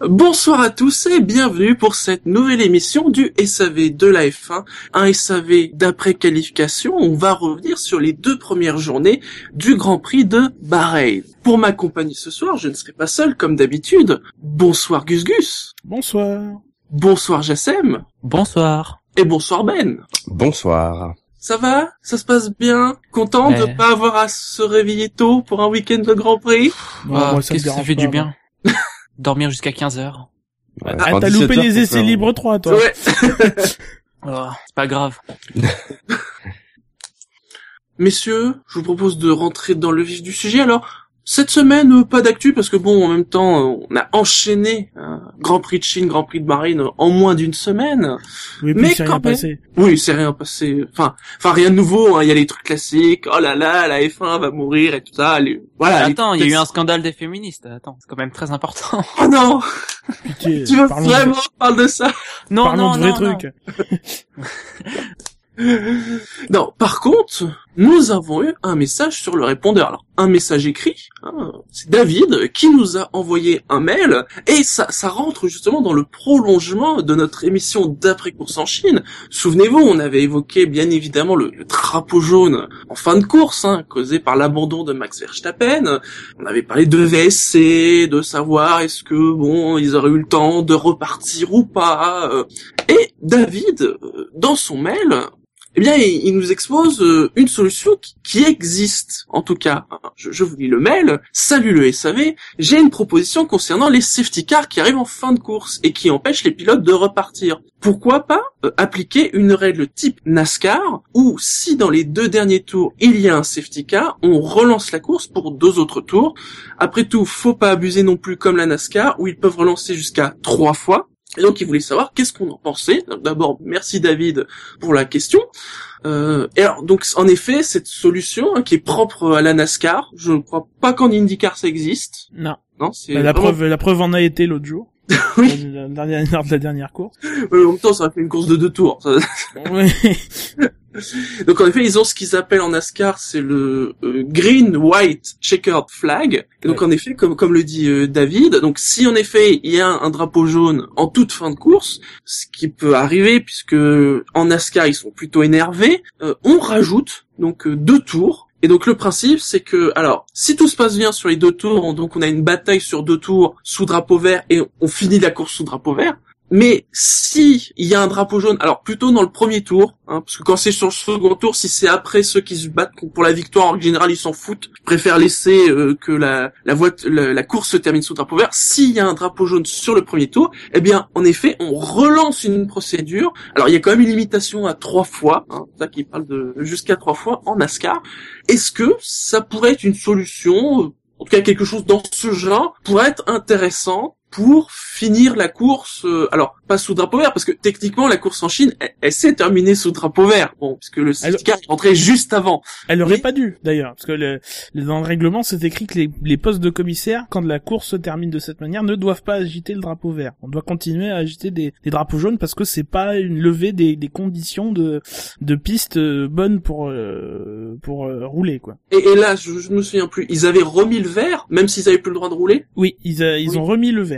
Bonsoir à tous et bienvenue pour cette nouvelle émission du SAV de la F1, un SAV d'après qualification. On va revenir sur les deux premières journées du Grand Prix de Bahreïn. Pour m'accompagner ce soir, je ne serai pas seul comme d'habitude. Bonsoir Gus Gus. Bonsoir. Bonsoir Jassem. Bonsoir. Et bonsoir Ben. Bonsoir. Ça va? Ça se passe bien? Content de Ouais. pas avoir à se réveiller tôt pour un week-end de Grand Prix? Ah, ça me Qu'est-ce que ça dérange fait pas, du bien Dormir jusqu'à 15 heures. Ouais, Ah, t'as loupé 17 heures les essais libres 3, toi. Ouais. Oh, c'est pas grave. Messieurs, je vous propose de rentrer dans le vif du sujet. Alors, cette semaine, euh, pas d'actu parce que bon, en même temps, euh, on a enchaîné un Grand Prix de Chine, Grand Prix de Marine euh, en moins d'une semaine. Oui, Mais c'est quand rien même. passé. Oui, c'est rien passé. Enfin, enfin rien de nouveau. hein. Il y a les trucs classiques. Oh là là, la F1 va mourir et tout ça. Les- Voilà. Attends, il y a eu un scandale des féministes. Attends, c'est quand même très important. Oh non, Pitié. tu veux parlons vraiment parler de ça Non, Parlons non, de vrais non, non. trucs. Non, par contre, nous avons eu un message sur le répondeur. Alors, un message écrit, hein, c'est David qui nous a envoyé un mail, et ça, rentre justement dans le prolongement de notre émission d'après-course en Chine. Souvenez-vous, on avait évoqué bien évidemment le, le drapeau jaune en fin de course, hein, causé par l'abandon de Max Verstappen. On avait parlé de VSC, de savoir est-ce que, bon, ils auraient eu le temps de repartir ou pas. Et David, euh, dans son mail, eh bien, il, nous expose euh, une solution qui, existe, en tout cas. Je, je vous lis le mail. Salut le SAV, j'ai une proposition concernant les safety cars qui arrivent en fin de course et qui empêchent les pilotes de repartir. Pourquoi pas euh, appliquer une règle type NASCAR où si dans les deux derniers tours il y a un safety car, on relance la course pour deux autres tours. Après tout, faut pas abuser non plus comme la NASCAR où ils peuvent relancer jusqu'à trois fois. Et donc, il voulait savoir qu'est-ce qu'on en pensait. D'abord, merci David pour la question. Euh, et alors, donc, en effet, cette solution hein, qui est propre à la NASCAR, je ne crois pas qu'en IndyCar ça existe. Non. Non, c'est Bah, la vraiment- preuve, la preuve en a été l'autre jour. Oui. La dernière, lors de la dernière course. Ouais, en même temps, ça a fait une course de deux tours. Ouais. Donc, en effet, ils ont ce qu'ils appellent en NASCAR, c'est le euh, green, white, checkered flag. Et donc, Ouais. en effet, comme comme le dit euh, David, donc si en effet il y a un drapeau jaune en toute fin de course, ce qui peut arriver puisque en NASCAR ils sont plutôt énervés, euh, on rajoute donc euh, deux tours. Et donc le principe c'est que alors si tout se passe bien sur les deux tours, on- donc on a une bataille sur deux tours sous drapeau vert et on finit la course sous drapeau vert. Mais si il y a un drapeau jaune, alors plutôt dans le premier tour, hein, parce que quand c'est sur le second tour, si c'est après ceux qui se battent pour la victoire, en général ils s'en foutent, ils préfèrent laisser euh, que la la, la la course se termine sous drapeau vert. S'il y a un drapeau jaune sur le premier tour, eh bien en effet on relance une procédure. Alors il y a quand même une limitation à trois fois, hein, ça qui parle de jusqu'à trois fois en NASCAR. Est-ce que ça pourrait être une solution, euh, en tout cas quelque chose dans ce genre, pourrait être intéressant pour finir la course, euh, alors pas sous drapeau vert, parce que techniquement la course en Chine, elle, elle s'est terminée sous drapeau vert, bon, puisque le safety car rentré juste avant. Elle aurait Oui. pas dû, d'ailleurs. Parce que le, dans le règlement, c'est écrit que les, les postes de commissaire, quand la course se termine de cette manière, ne doivent pas agiter le drapeau vert. On doit continuer à agiter des, des drapeaux jaunes parce que c'est pas une levée des, des conditions de, de piste euh, bonnes pour, euh, pour euh, rouler, quoi. Et, et là, je, je me souviens plus, ils avaient remis le vert, même s'ils avaient plus le droit de rouler? Oui, ils, ils Oui. ont remis le vert.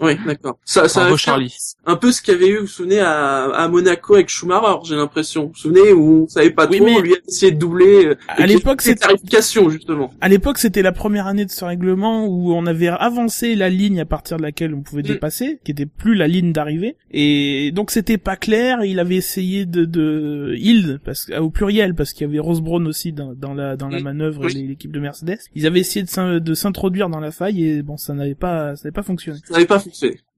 Oui, d'accord. Ça, ça Bravo Charlie. un peu ce qu'il y avait eu, vous vous souvenez, à, à Monaco avec Schumacher, j'ai l'impression. Vous vous souvenez, où on savait pas Oui, trop, mais- lui a essayé de doubler. euh, À l'époque, c'était- tarification, justement. À l'époque, c'était la première année de ce règlement où on avait avancé la ligne à partir de laquelle on pouvait Mm. dépasser, qui était plus la ligne d'arrivée. Et donc c'était pas clair. Il avait essayé de, de il parce au pluriel parce qu'il y avait Rose Brown aussi dans, dans la dans la Mm. manœuvre Oui. et l'équipe de Mercedes. Ils avaient essayé de s'in- de s'introduire dans la faille et bon, ça n'avait pas ça n'avait pas fonctionné. Ça n'avait pas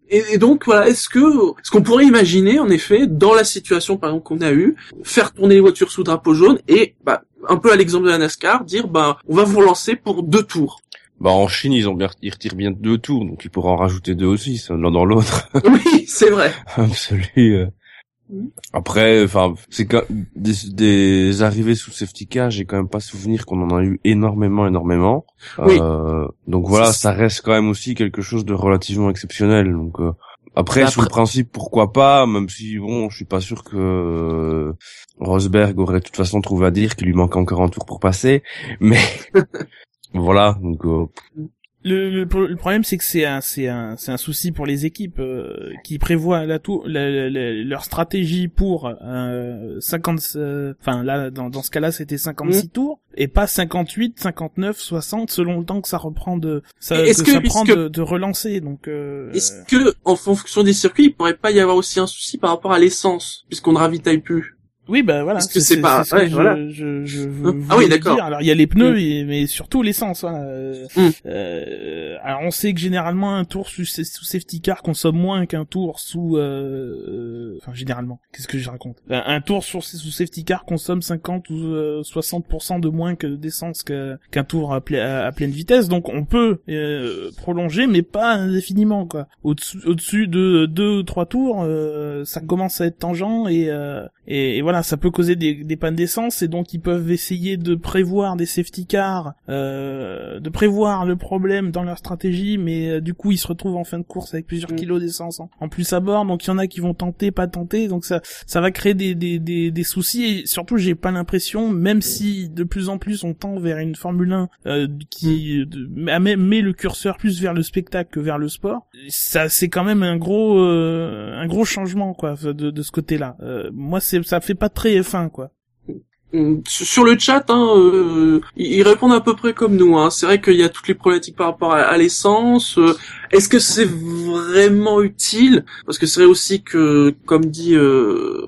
Et, et donc voilà, est-ce que est-ce qu'on pourrait imaginer en effet dans la situation par exemple qu'on a eue, faire tourner les voitures sous drapeau jaune et bah un peu à l'exemple de la NASCAR, dire bah on va vous relancer pour deux tours. Bah en Chine ils ont bien ils retirent bien deux tours donc ils pourront en rajouter deux aussi l'un dans l'autre oui, c'est vrai. absolu. Après enfin c'est quand des, des arrivées sous safety car j'ai quand même pas souvenir qu'on en a eu énormément énormément. Oui. Euh, donc voilà ça reste quand même aussi quelque chose de relativement exceptionnel donc. euh, après, Après- sous le principe, pourquoi pas, même si, bon, je suis pas sûr que euh, Rosberg aurait de toute façon trouvé à dire qu'il lui manque encore un tour pour passer, mais voilà, donc euh, Le, le, le problème, c'est que c'est un, c'est un, c'est un souci pour les équipes euh, qui prévoient la tour, la, la- la- leur stratégie pour euh, 50, euh, enfin là, dans, dans ce cas-là, c'était 56 tours et pas 58, 59, 60 selon le temps que ça reprend de, ça, que ça que- prend est-ce que- de, de relancer. Donc, euh, Est-ce que, en fonction des circuits, il pourrait pas y avoir aussi un souci par rapport à l'essence, puisqu'on ne ravitaille plus? Oui, bah voilà. Parce que c'est pas- ce ouais, je, voilà. je, je, je Ah voulais oui, d'accord. Alors il y a les pneus, Mm. mais surtout l'essence. Hein. Euh, Mm. euh, alors on sait que généralement un tour sous, sous safety car consomme moins qu'un tour sous. euh, euh, Enfin généralement. Qu'est-ce que je raconte? Un, un tour sous safety car consomme 50 ou euh, 60% de moins que d'essence qu'un tour à, ple- à- à pleine vitesse. Donc on peut euh, prolonger, mais pas indéfiniment quoi. Au-dessus de deux ou trois tours, euh, ça commence à être tangent et, euh, et, et voilà, ça peut causer des, des pannes d'essence et donc ils peuvent essayer de prévoir des safety cars, euh, de prévoir le problème dans leur stratégie, mais euh, du coup ils se retrouvent en fin de course avec plusieurs Mm. kilos d'essence en, en plus à bord, donc il y en a qui vont tenter, pas tenter, donc ça ça va créer des, des, des, des soucis et surtout j'ai pas l'impression, même si de plus en plus on tend vers une Formule 1 euh, qui de- met, met le curseur plus vers le spectacle que vers le sport, ça c'est quand même un gros euh, un gros changement quoi de, de ce côté-là. Euh, moi c'est ça fait pas très F1 quoi. Hum, Sur le chat, hein, euh, ils répondent à peu près comme nous. Hein. C'est vrai qu'il y a toutes les problématiques par rapport à, à l'essence. Euh, Est-ce que c'est vraiment utile? Parce que c'est vrai aussi que, comme dit, euh,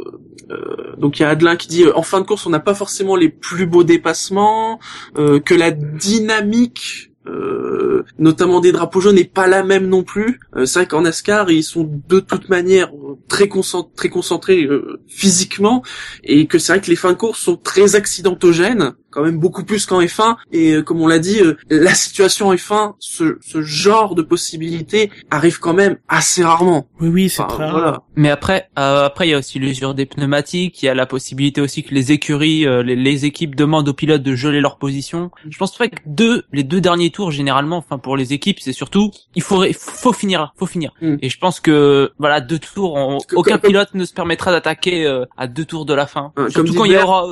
euh, donc il y a Adelin qui dit, euh, en fin de course, on n'a pas forcément les plus beaux dépassements, euh, que la dynamique. Euh, notamment des drapeaux jaunes n'est pas la même non plus. Euh, c'est vrai qu'en NASCAR ils sont de toute manière très concentrés, très concentrés euh, physiquement et que c'est vrai que les fins de course sont très accidentogènes, quand même beaucoup plus qu'en F1, et euh, comme on l'a dit, euh, la situation en F1, ce, ce genre de possibilités arrive quand même assez rarement. Oui oui c'est Enfin, très rare. voilà. Mais après, euh, après il y a aussi l'usure des pneumatiques, il y a la possibilité aussi que les écuries, euh, les, les équipes demandent aux pilotes de geler leur position. Je pense pas que deux, les deux derniers tours généralement, enfin pour les équipes, c'est surtout il faut faut finir, faut finir. Mm. Et je pense que voilà deux tours, on- que- aucun comme- pilote ne se permettra d'attaquer euh, à deux tours de la fin. Surtout quand il y aura.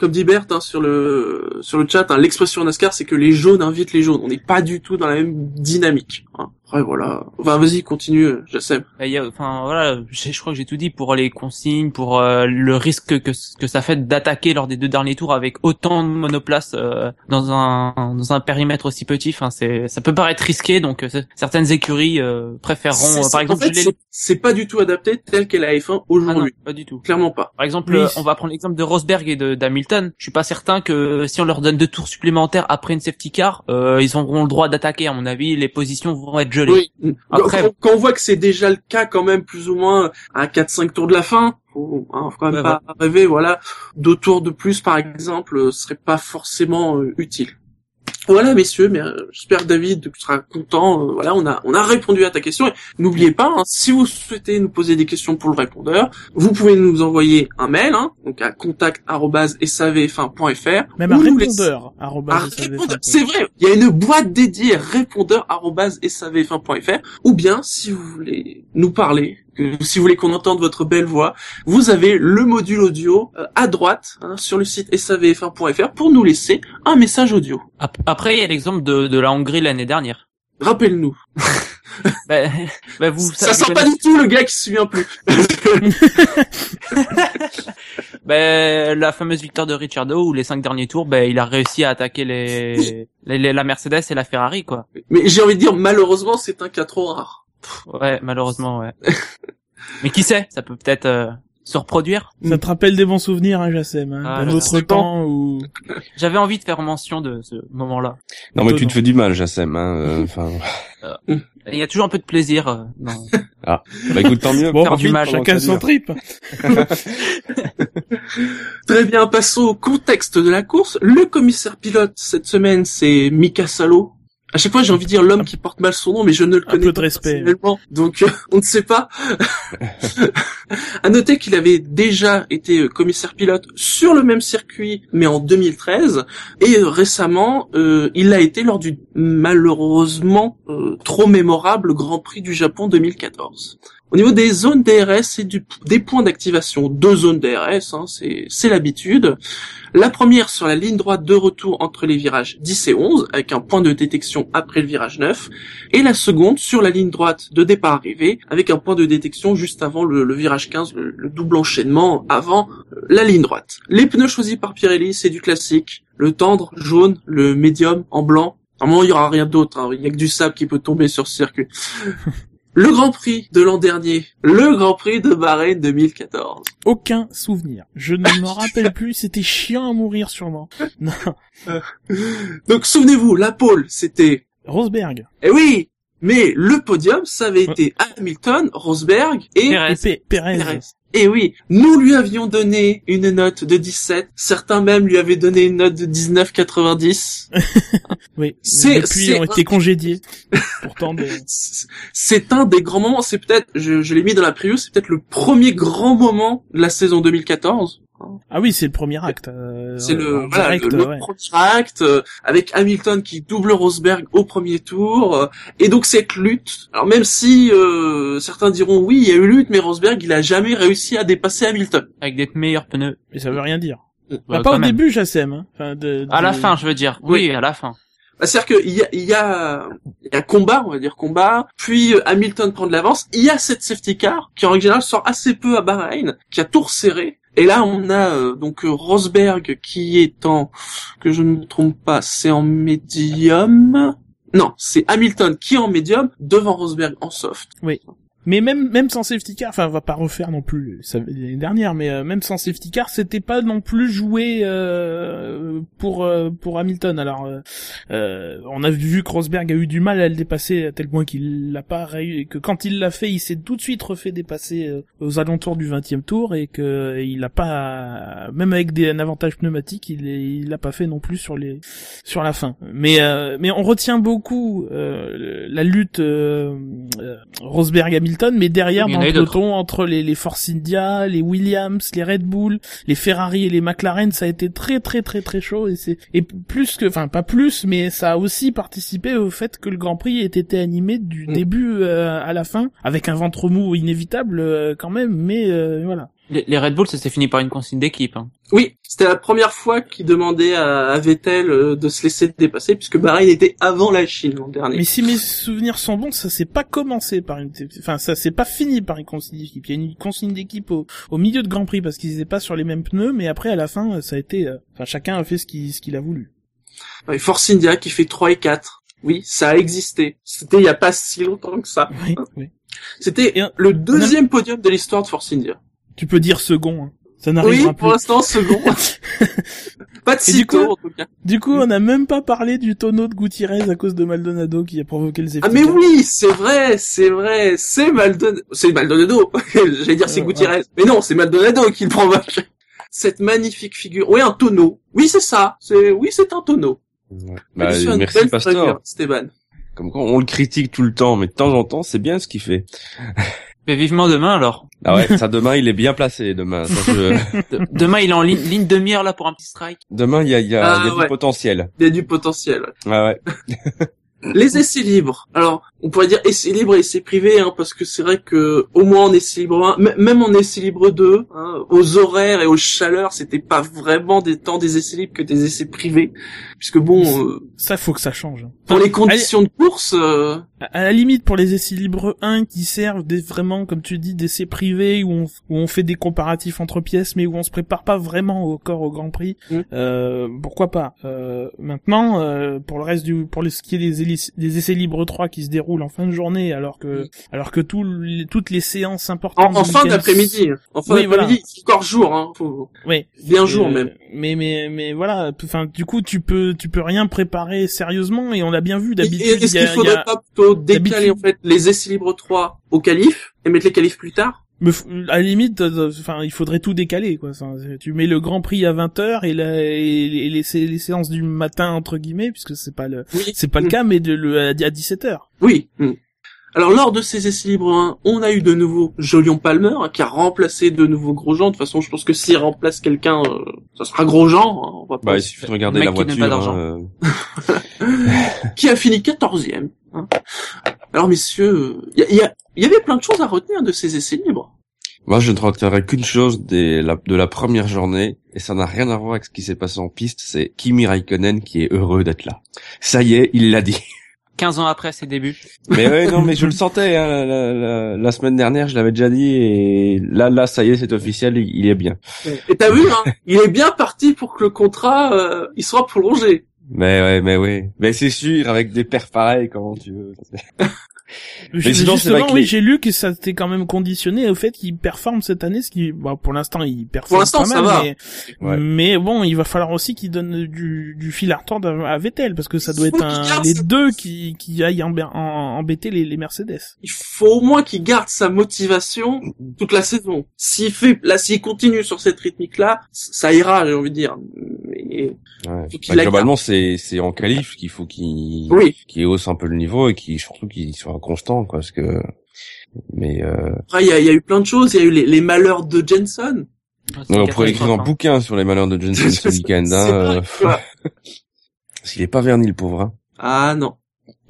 Comme dit Bert hein, sur le sur le chat, hein, l'expression NASCAR, c'est que les jaunes invitent les jaunes. On n'est pas du tout dans la même dynamique. Hein. Après voilà. Enfin vas-y, continue, Jassem. Bah, il y a, enfin voilà, je, crois que j'ai tout dit pour les consignes, pour euh, le risque que que ça fait d'attaquer lors des deux derniers tours avec autant de monoplaces euh, dans un dans un périmètre aussi petit. Enfin c'est ça peut paraître risqué, donc euh, certaines écuries euh, préféreront euh, par en exemple fait, geler c'est- pas du tout adapté tel qu'est la F1 Ah non, aujourd'hui. pas du tout. Clairement pas. Par exemple, Oui. euh, on va prendre l'exemple de Rosberg et de d'Hamilton. Je suis pas certain que si on leur donne deux tours supplémentaires après une safety car, euh, ils auront le droit d'attaquer. À mon avis, les positions vont être Oui. Après- quand, quand on voit que c'est déjà le cas quand même plus ou moins à 4-5 tours de la fin, faut, hein, faut quand même pas rêver, voilà, deux tours de plus par exemple, euh, serait pas forcément euh, utile. Voilà messieurs, mais euh, j'espère que David tu seras content. euh, voilà, on a on a répondu à ta question. Et n'oubliez pas, hein, si vous souhaitez nous poser des questions pour le répondeur, vous pouvez nous envoyer un mail, hein, donc à contact@savf1.fr. Même un répondeur. arobase SAVF1. répondeur, c'est vrai, il y a une boîte dédiée répondeur@savf1.fr ou bien si vous voulez nous parler, que- si vous voulez qu'on entende votre belle voix, vous avez le module audio euh, à droite hein, sur le site savf1.fr pour nous laisser un message audio. Ap- Après, il y a l'exemple de, de la Hongrie l'année dernière. Rappelle-nous. Bah, bah, vous, Ça, vous sent pas du tout le gars qui se souvient plus. bah, la fameuse victoire de Ricciardo où les cinq derniers tours, bah, il a réussi à attaquer les, les- les- la Mercedes et la Ferrari, quoi. Mais j'ai envie de dire malheureusement c'est un cas trop rare. Ouais, malheureusement, ouais. Mais qui sait, ça peut peut-être euh, se reproduire. Ça te rappelle des bons souvenirs, hein, Jassem, hein, Ah, d'un autre temps où... J'avais envie de faire mention de ce moment-là. Non, mais tu te fais du mal, Jassem. Hein, euh, Enfin, Il y a toujours un peu de plaisir. euh, dans- bah écoute, tant mieux. Bon, faire du mal, chacun son trip. Très bien, passons au contexte de la course. Le commissaire pilote cette semaine, c'est Mika Salo. À chaque fois, j'ai envie de dire l'homme qui porte mal son nom, mais je ne le Un connais peu de pas respect. personnellement, donc euh, on ne sait pas. à noter qu'il avait déjà été euh, commissaire pilote sur le même circuit, mais en 2013, et euh, récemment, euh, il l'a été lors du malheureusement trop mémorable Grand Prix du Japon 2014. Au niveau des zones DRS et du, des points d'activation, deux zones DRS, hein, c'est c'est l'habitude. La première sur la ligne droite de retour entre les virages 10 et 11, avec un point de détection après le virage 9, et la seconde sur la ligne droite de départ arrivée, avec un point de détection juste avant le, virage 15, le, le, double enchaînement avant euh, la ligne droite. Les pneus choisis par Pirelli, c'est du classique, le tendre jaune, le médium en blanc. Normalement, il y aura rien d'autre, hein. il y a que du sable qui peut tomber sur ce circuit. Le Grand Prix de l'an dernier, le Grand Prix de Bahreïn 2014. Aucun souvenir. Je ne m'en rappelle plus, c'était chiant à mourir sûrement. Non. Donc souvenez-vous, la pole, c'était... Rosberg. Eh oui Mais le podium, ça avait été Hamilton, Rosberg et... Perez. Et P- Perez. Perez. Et oui, nous lui avions donné une note de 17, certains même lui avaient donné une note de 19,90. Oui. C'est- Depuis, c'est ont été congédiés. Pourtant, des... C'est un des grands moments, c'est peut-être, je, je l'ai mis dans la preview, c'est peut-être le premier grand moment de la saison 2014. Ah oui, c'est le premier acte. euh, C'est le, voilà, direct, le, le ouais. premier acte, euh, avec Hamilton qui double Rosberg au premier tour, euh, et donc cette lutte. Alors même si euh, certains diront oui, il y a eu lutte, mais Rosberg il a jamais réussi à dépasser Hamilton. Avec des meilleurs pneus. Mais ça veut rien dire. Bah, Bah, pas au même. début, Jassem. Hein. Enfin, de, À la fin, je veux dire. Oui, à la fin. Bah, C'est-à-dire qu'il y a, il y a, il y a combat, on va dire combat, puis euh, Hamilton prend de l'avance. Il y a cette safety car qui en règle générale sort assez peu à Bahreïn, qui a tout resserré. Et là, on a euh, donc euh, Rosberg qui est en, que je ne me trompe pas, c'est en médium. Non, c'est Hamilton qui est en médium devant Rosberg en soft. Mais même même sans safety car, enfin on va pas refaire non plus l'année dernière, mais euh, même sans safety car, c'était pas non plus joué euh, pour euh, pour Hamilton. Alors euh, euh, on a vu que Rosberg a eu du mal à le dépasser à tel point qu'il l'a pas réussi, que quand il l'a fait, il s'est tout de suite refait dépasser euh, aux alentours du 20e tour et que il a pas même avec des un avantage pneumatique, il est- il l'a pas fait non plus sur les sur la fin. Mais mais on retient beaucoup la lutte Rosberg Hamilton, mais derrière dans le peloton entre les, les Force India, les Williams, les Red Bull, les Ferrari et les McLaren, ça a été très très très très chaud et c'est et plus que enfin pas plus, mais ça a aussi participé au fait que le Grand Prix ait été animé du Mm. début euh, à la fin avec un ventre mou inévitable euh, quand même, mais euh, voilà. Les, Red Bull, ça s'est fini par une consigne d'équipe. Hein. Oui, c'était la première fois qu'il demandait à, à Vettel euh, de se laisser dépasser, puisque Bahreïn était avant la Chine l'an dernier. Mais si mes souvenirs sont bons, ça s'est pas commencé par une, enfin ça s'est pas fini par une consigne d'équipe. Il y a une consigne d'équipe au, au milieu de Grand Prix parce qu'ils étaient pas sur les mêmes pneus, mais après à la fin ça a été, euh, enfin chacun a fait ce qu'il ce qu'il a voulu. Ouais, Force India qui fait 3 et 4. Oui, ça a existé. C'était il y a pas si longtemps que ça. Oui, oui. C'était le deuxième podium de l'histoire de Force India. Tu peux dire second. Hein. Ça Oui, pour l'instant, second. pas de du sitôt, coup- en tout cas. Du coup, on n'a même pas parlé du tonneau de Gutiérrez à cause de Maldonado qui a provoqué le safety Ah, mais oui, c'est vrai, c'est vrai, c'est Maldonado, c'est Maldonado. J'allais dire c'est Euh, Gutiérrez. Mais non, c'est Maldonado qui le provoque. Cette magnifique figure. Oui, un tonneau. Oui, c'est ça. C'est, oui, c'est un tonneau. Ouais. Mais Bah, une merci belle Pastor. figure, Stéban. Comme quoi, on le critique tout le temps, mais de temps en temps, c'est bien ce qu'il fait. Mais vivement demain alors. Ah ouais, ça demain, il est bien placé demain. Ça, je- De- demain, il est en ligne, ligne de mire là pour un petit strike. Demain, il y a, il y a, Ah, y a ouais. du potentiel. Il y a du potentiel. Ouais, ouais. Les essais libres. Alors, on pourrait dire essais libres et essais privés, hein, parce que c'est vrai que au moins en essai libre 1, m- même en essai libre 2, hein, aux horaires et aux chaleurs, c'était pas vraiment des temps des essais libres que des essais privés, puisque bon, euh, Ça, faut que ça change. hein. pour les conditions de course, euh, À la limite, pour les essais libres 1 qui servent des, vraiment, comme tu dis, d'essais privés où on, où on fait des comparatifs entre pièces, mais où on se prépare pas vraiment au corps au Grand Prix, Mm. euh, pourquoi pas? Euh, maintenant, euh, pour le reste du, pour ce qui est des, essais libres 3 qui se déroulent en fin de journée, alors que, Mm. alors que tout les- toutes les séances importantes en, fin d'après-midi, en fin Oui, d'après-midi, c'est encore jour, hein, faut Oui. bien jour même. Mais mais mais voilà, enfin du coup tu peux tu peux rien préparer sérieusement et on l'a bien vu d'habitude. Est-ce qu'il faudrait a- pas plutôt décaler d'habitude- en fait les essais libres 3 au qualif et mettre les qualifs plus tard f- à la limite, euh, enfin, il faudrait tout décaler, quoi. C'est- Tu mets le Grand Prix à 20h et, la, et les, les séances du matin entre guillemets, puisque c'est pas le, Oui. c'est pas le Mm. cas, mais de, le, à 17h. Oui. mm. Alors lors de ces essais libres 1, on a eu de nouveau Jolion Palmer qui a remplacé de nouveau Grosjean. De toute façon, je pense que s'il remplace quelqu'un, euh, ça sera Grosjean. hein, on va pas Bah, il suffit de regarder la qui voiture. d'argent. hein, qui a fini 14e. hein. Alors messieurs, il y a, y, y avait plein de choses à retenir de ces essais libres. Moi, je ne retiendrai qu'une chose des, la, de la première journée, et ça n'a rien à voir avec ce qui s'est passé en piste, c'est Kimi Raikkonen qui est heureux d'être là. Ça y est, il l'a dit. 15 ans après ses débuts. Mais ouais, non, mais je le sentais, hein, la, la- la semaine dernière, je l'avais déjà dit, et là, là, ça y est, c'est officiel, il, il est bien. Et t'as vu, hein, il est bien parti pour que le contrat, euh, il soit prolongé. Mais ouais, mais ouais. Mais c'est sûr, avec des perfs pareils, comment tu veux. J'ai- sinon, Justement, oui, les- j'ai lu que ça s'était quand même conditionné au fait qu'il performe cette année, ce qui, bon, pour l'instant, il performe l'instant, pas ça mal, va. mais, Ouais. mais bon, il va falloir aussi qu'il donne du, du fil à retordre à Vettel, parce que ça doit être un, garde les sa- deux qui, qui aillent embêter les, les Mercedes. Il faut au moins qu'il garde sa motivation toute la saison. S'il fait, là, s'il continue sur cette rythmique-là, ça ira, j'ai envie de dire. Mais, Ouais. Bah, globalement, c'est, c'est en qualif qu'il faut qu'il, oui. qu'il hausse un peu le niveau et qu'il, surtout qu'il soit constant, quoi, parce que, mais, euh, Après, il y a, il y a eu plein de choses. Il y a eu les, les malheurs de Jenson. C'est on pourrait écrire un hein. bouquin sur les malheurs de Johnson ce week-end, hein, euh, qu'il est pas verni, le pauvre, hein. Ah non.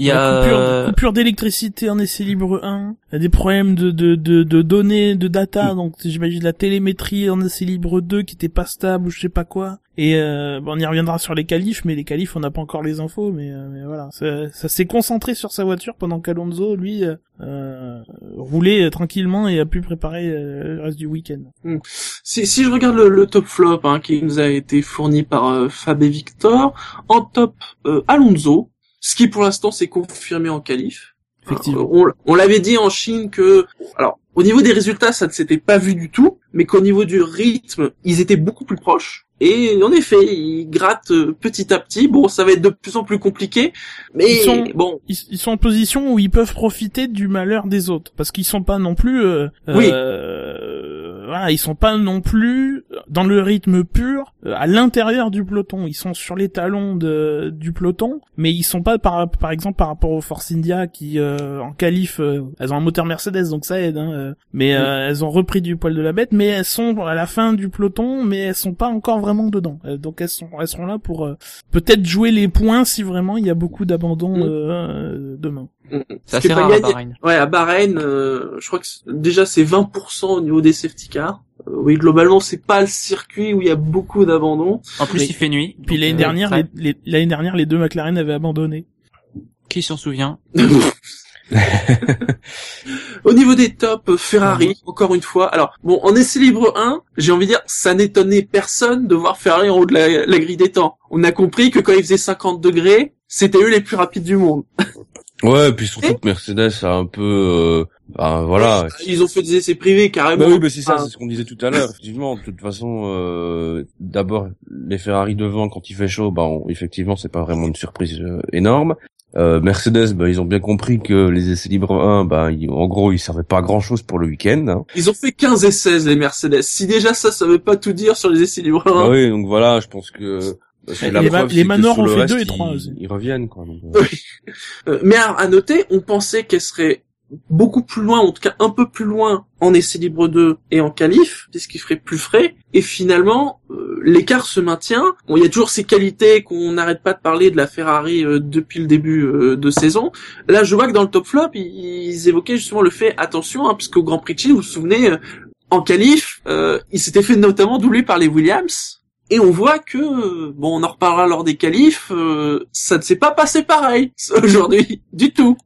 Il y a coupure, euh, coupure d'électricité en essai libre 1, il y a des problèmes de, de, de, de données, de Mm. data, donc j'imagine la télémétrie en essai libre 2 qui était pas stable ou je sais pas quoi. Et euh, bon, on y reviendra sur les qualifs, mais les qualifs on n'a pas encore les infos, mais, euh, mais voilà. Ça, ça s'est concentré sur sa voiture pendant qu'Alonso, lui, euh, euh, roulait tranquillement et a pu préparer euh, le reste du week-end. Si, si je regarde le, le top flop hein, qui nous a été fourni par euh, Fab et Victor, en top euh, Alonso, ce qui pour l'instant s'est confirmé en qualif. Effectivement. Euh, on on l'avait dit en Chine que, alors au niveau des résultats ça ne s'était pas vu du tout, mais qu'au niveau du rythme ils étaient beaucoup plus proches. Et en effet, ils grattent euh, petit à petit. Bon, ça va être de plus en plus compliqué, mais Ils sont- bon, Ils, ils sont en position où ils peuvent profiter du malheur des autres, parce qu'ils sont pas non plus... Euh, Oui. euh, voilà, ils sont pas non plus dans le rythme pur euh, à l'intérieur du peloton. Ils sont sur les talons de, du peloton, mais ils sont pas par par exemple par rapport aux Force India qui euh, en qualif, euh, elles ont un moteur Mercedes donc ça aide. Hein, euh, mais euh, elles ont repris du poil de la bête, mais elles sont à la fin du peloton, mais elles sont pas encore vraiment dedans. Euh, donc elles sont elles seront là pour euh, peut-être jouer les points si vraiment il y a beaucoup d'abandon Mm. euh, euh, demain. C'est assez rare à. Bahreïn. Ouais, à Bahreïn, euh, je crois que c'est- déjà c'est 20% au niveau des safety cars. Euh, oui, globalement, c'est pas le circuit où il y a beaucoup d'abandon. En plus, Mais- il fait nuit. Puis l'année euh, dernière, ouais. les, l'année dernière, les deux McLaren avaient abandonné. Qui s'en souvient Au niveau des tops, euh, Ferrari, encore une fois. Alors, bon, en essai libre 1, j'ai envie de dire, ça n'étonnait personne de voir Ferrari en haut de la, la grille des temps. On a compris que quand il faisait 50 degrés, c'était eux les plus rapides du monde. Ouais, et puis surtout que Mercedes a un peu, euh, bah, voilà. Ils ont fait des essais privés, carrément. Bah oui, bah c'est ça, Ah. c'est ce qu'on disait tout à l'heure. Effectivement, de toute façon, euh, d'abord les Ferrari devant quand il fait chaud, bah on- effectivement c'est pas vraiment une surprise euh, énorme. Euh, Mercedes, bah ils ont bien compris que les essais libres 1, bah ils- en gros ils servaient pas à grand chose pour le week-end. Hein. Ils ont fait 15 et 16, les Mercedes. Si déjà ça, ça veut pas tout dire sur les essais libres 1. Bah oui, donc voilà, je pense que la les preuve, c'est les ont le fait reste, deux et ils- trois aussi. Ils reviennent quoi. donc, euh. Euh, mais à, à noter, on pensait qu'elle serait beaucoup plus loin, en tout cas un peu plus loin en essai libre 2 et en qualif, ce qui ferait plus frais. Et finalement, euh, l'écart se maintient. Bon, il y a toujours ces qualités qu'on n'arrête pas de parler de la Ferrari euh, depuis le début euh, de saison. Là, je vois que dans le top flop, ils, ils évoquaient justement le fait, attention, hein, parce qu'au Grand Prix de Chine, vous vous souvenez, euh, en qualif, euh, il s'était fait notamment doubler par les Williams. Et on voit que, bon, on en reparlera lors des qualifs, euh, ça ne s'est pas passé pareil aujourd'hui, du tout.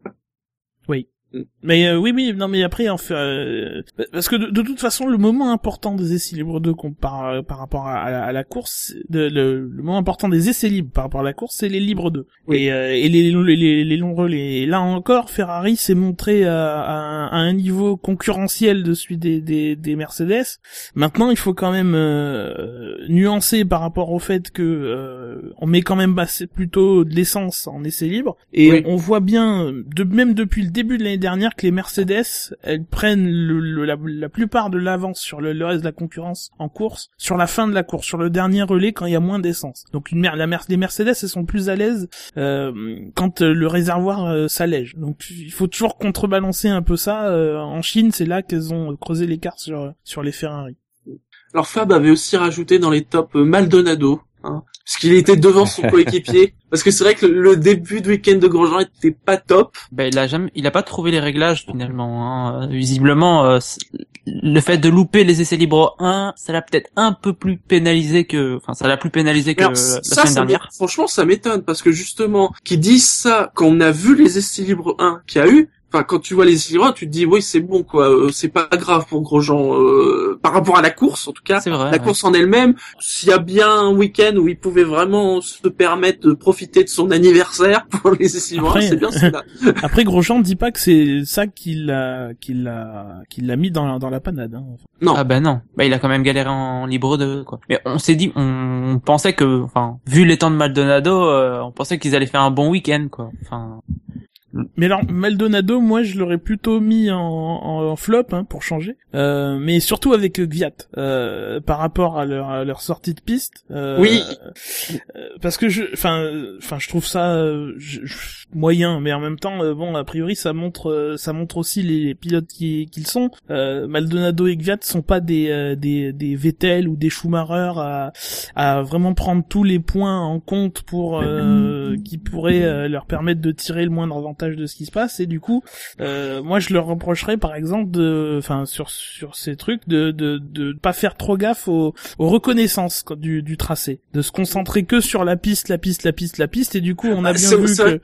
Mais euh, oui, oui, non, mais après, enfin, euh, parce que de, de toute façon, le moment important des essais libres 2 qu'on par, euh, par rapport à, à la- à la course, de- le, le moment important des essais libres par rapport à la course, c'est les libres 2. Oui. Et, euh, et les, les, les, les longs relais. Et là encore, Ferrari s'est montré à, à un- niveau concurrentiel de celui des, des, des Mercedes. Maintenant, il faut quand même euh, nuancer par rapport au fait que euh, on met quand même plutôt de l'essence en essai libre. Et Oui. on voit bien, de, même depuis le début de l'année dernière, que les Mercedes, elles prennent la, plupart de l'avance sur le, reste de la concurrence en course, sur la fin de la course, sur le dernier relais quand il y a moins d'essence. Donc la les Mercedes, elles sont plus à l'aise euh, quand euh, le réservoir euh, s'allège. Donc il faut toujours contrebalancer un peu ça. En Chine, c'est là qu'elles ont creusé l'écart sur sur les Ferrari. Alors Fab avait aussi rajouté dans les tops Maldonado. Hein, parce qu'il était devant son coéquipier. Parce que c'est vrai que le début de week-end de Grosjean était pas top. Ben, il a jamais, il a pas trouvé les réglages finalement. Hein. Visiblement, euh, le fait de louper les essais libres 1, ça l'a peut-être un peu plus pénalisé que, enfin, ça l'a plus pénalisé que Alors, la ça, semaine ça dernière. franchement, ça m'étonne parce que justement, qu'ils disent ça quand on a vu les essais libres 1 qu'il y a eu. Enfin, quand tu vois les 1, tu te dis oui, c'est bon quoi, euh, c'est pas grave pour Grosjean euh, par rapport à la course en tout cas. C'est vrai. La ouais. course en elle-même, s'il y a bien un week-end où il pouvait vraiment se permettre de profiter de son anniversaire pour les essais libres 1, Après- c'est bien celui-là. Après, Grosjean ne dit pas que c'est ça qui l'a, qui l'a, qui l'a mis dans la, dans la panade. Hein. Non. Ah ben non, bah il a quand même galéré en libre 2 quoi. Mais on s'est dit, on pensait que, enfin, vu les temps de Maldonado, euh, on pensait qu'ils allaient faire un bon week-end quoi. Enfin, Mais alors, Maldonado, moi, je l'aurais plutôt mis en, en, en flop, hein, pour changer. Euh, mais surtout avec Gviat, euh, par rapport à leur, à leur sortie de piste. Euh, Oui. euh, parce que je, enfin, enfin, je trouve ça euh, je- je- moyen, mais en même temps, euh, bon, a priori, ça montre, euh, ça montre aussi les pilotes qui- qu'ils sont. Euh, Maldonado et Gviat sont pas des, euh, des, des Vettel ou des Schumacher à, à vraiment prendre tous les points en compte pour euh, qui pourraient euh, leur permettre de tirer le moindre avantage de ce qui se passe et du coup euh, moi je leur reprocherais par exemple de enfin sur sur ces trucs de de de pas faire trop gaffe aux, aux reconnaissances du du tracé de se concentrer que sur la piste la piste la piste la piste et du coup on a Ah, bien vu que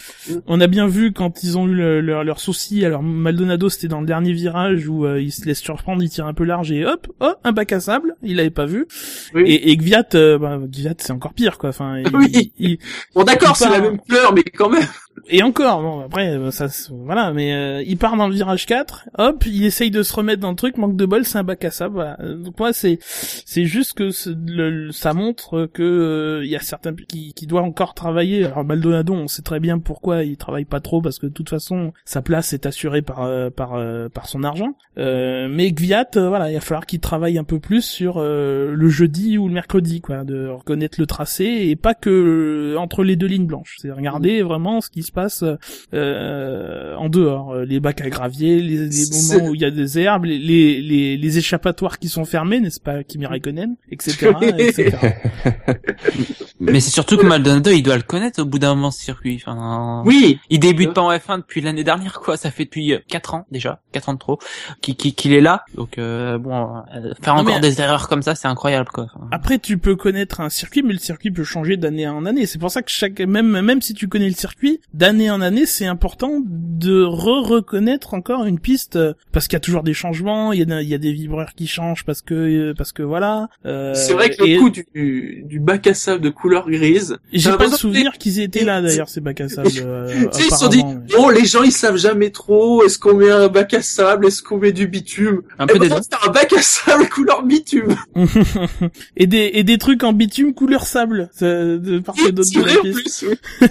on a bien vu quand ils ont eu le- leur leur souci alors Maldonado c'était dans le dernier virage où euh, il se laisse surprendre il tire un peu large et hop oh un bac à sable il l'avait pas vu Oui. et, et Gviat, euh, bah, Gviat c'est encore pire quoi. Enfin, il- Oui. il- Bon d'accord, c'est la même couleur, mais quand même. Et encore, bon après euh, ça, voilà, mais euh, il part dans le virage 4, hop, il essaye de se remettre dans le truc, manque de bol, c'est un bac à sable. Voilà. Euh, Donc moi c'est c'est juste que le- ça montre que euh, il y a certains qui, qui doivent encore travailler. Alors Maldonado, on sait très bien pourquoi il travaille pas trop parce que de toute façon sa place est assurée par euh, par euh, par son argent. Euh, mais Gviat, euh, voilà, il va falloir qu'il travaille un peu plus sur euh, le jeudi ou le mercredi, quoi, de reconnaître le tracé et pas que euh, entre les deux lignes blanches. C'est regarder vraiment ce qui se passe euh, en dehors, euh, les bacs à gravier, les, les moments où il y a des herbes, les, les, les, les échappatoires qui sont fermés, n'est-ce pas, Kimi Raikkonen, etc., etc. mais c'est surtout que Maldonado, il doit le connaître au bout d'un moment ce circuit. Enfin, Oui. il débute pas en F1 depuis l'année dernière quoi. Ça fait depuis 4 ans déjà, 4 ans de trop, qu'il est là. Donc euh, bon, euh, faire encore mais- des erreurs comme ça, c'est incroyable quoi. Enfin, Après, tu peux connaître un circuit, mais le circuit peut changer d'année en année. C'est pour ça que chaque, même, même si tu connais le circuit, d'année en année, c'est important de re-reconnaître encore une piste, euh, parce qu'il y a toujours des changements, il y a, il y a des vibreurs qui changent parce que, euh, parce que voilà. euh, C'est vrai que et- le coup du, du bac à sable de couleur grise. J'ai pas le l'impression souvenir qu'ils étaient là d'ailleurs ces bacs à sable. euh, Tu sais, ils se sont dit, mais- bon, les gens, ils savent jamais trop, est-ce qu'on met un bac à sable, est-ce qu'on met du bitume? un Eh peu ben, des deux. c'est un bac à sable couleur bitume. et des et des trucs en bitume couleur sable euh, de de plus, oui.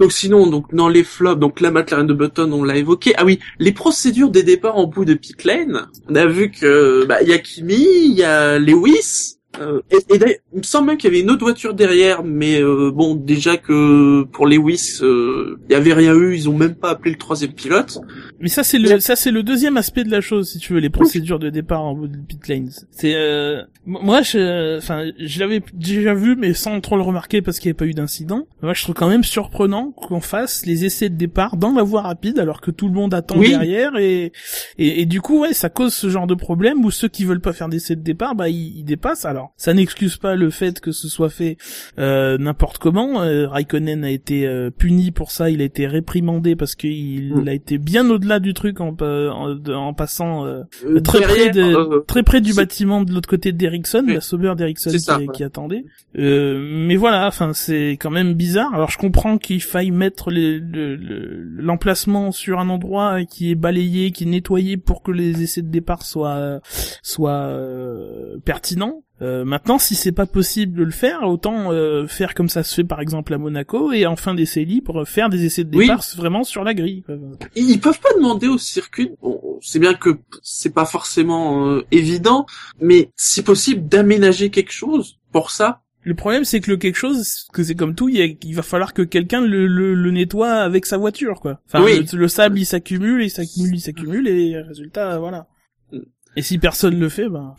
Donc sinon, donc dans les flops, donc la McLaren de Button, on l'a évoqué. Ah oui, les procédures des départs en bout de pit lane. On a vu que bah y a Kimi, il y a Lewis. Euh, et et d'ailleurs, il me semble même qu'il y avait une autre voiture derrière, mais euh, bon, déjà que pour Lewis, euh, il y avait rien eu, ils ont même pas appelé le troisième pilote. Mais ça c'est le ça c'est le deuxième aspect de la chose si tu veux les procédures de départ en bout de pit lanes. C'est euh, moi je enfin je l'avais déjà vu mais sans trop le remarquer parce qu'il n'y avait pas eu d'incident. Moi je trouve quand même surprenant qu'on fasse les essais de départ dans la voie rapide alors que tout le monde attend Oui. derrière et, et et du coup ouais ça cause ce genre de problème où ceux qui veulent pas faire d'essais de départ bah ils, ils dépassent. Alors ça n'excuse pas le fait que ce soit fait euh, n'importe comment. Euh, Raikkonen a été euh, puni pour ça, il a été réprimandé parce qu'il Mm. a été bien au-delà du truc en, en, en passant euh, Euh, très près de, euh, très près du bâtiment de l'autre côté d'Ericsson, Oui. la Sauber d'Ericsson qui, qui attendait. Euh, mais voilà, enfin c'est quand même bizarre. Alors je comprends qu'il faille mettre les- le- le- l'emplacement sur un endroit qui est balayé, qui est nettoyé pour que les essais de départ soient soient euh, pertinents. Euh, maintenant, si c'est pas possible de le faire, autant euh, faire comme ça se fait par exemple à Monaco et en fin d'essai libre faire des essais de Oui. départ vraiment sur la grille. quoi. Ils peuvent pas demander au circuit. Bon, c'est bien que c'est pas forcément euh, évident, mais si possible d'aménager quelque chose pour ça. Le problème, c'est que le quelque chose, que c'est comme tout, il, y a- il va falloir que quelqu'un le, le, le nettoie avec sa voiture, quoi. Enfin, Oui. le, le sable, il s'accumule, il s'accumule, il s'accumule, et résultat, voilà. Mm. Et si personne le fait, ben...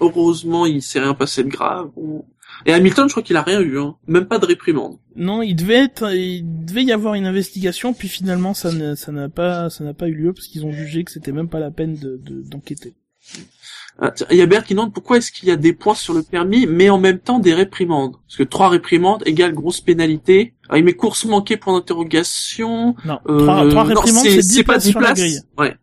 Heureusement, il s'est rien passé de grave. Et Hamilton, je crois qu'il a rien eu, hein. même pas de réprimande. Non, il devait être, il devait y avoir une investigation, puis finalement ça n'a pas, ça n'a pas eu lieu parce qu'ils ont jugé que c'était même pas la peine de, de- d'enquêter. Ah, tiens, Il y a Bert qui demande pourquoi est-ce qu'il y a des points sur le permis, mais en même temps des réprimandes. Parce que trois réprimandes égale grosse pénalité. Ah, il met course manquée point d'interrogation. Non, Euh, trois, non, réprimandes, c'est- c'est 10 c'est pas places 10 sur la grille. Ouais.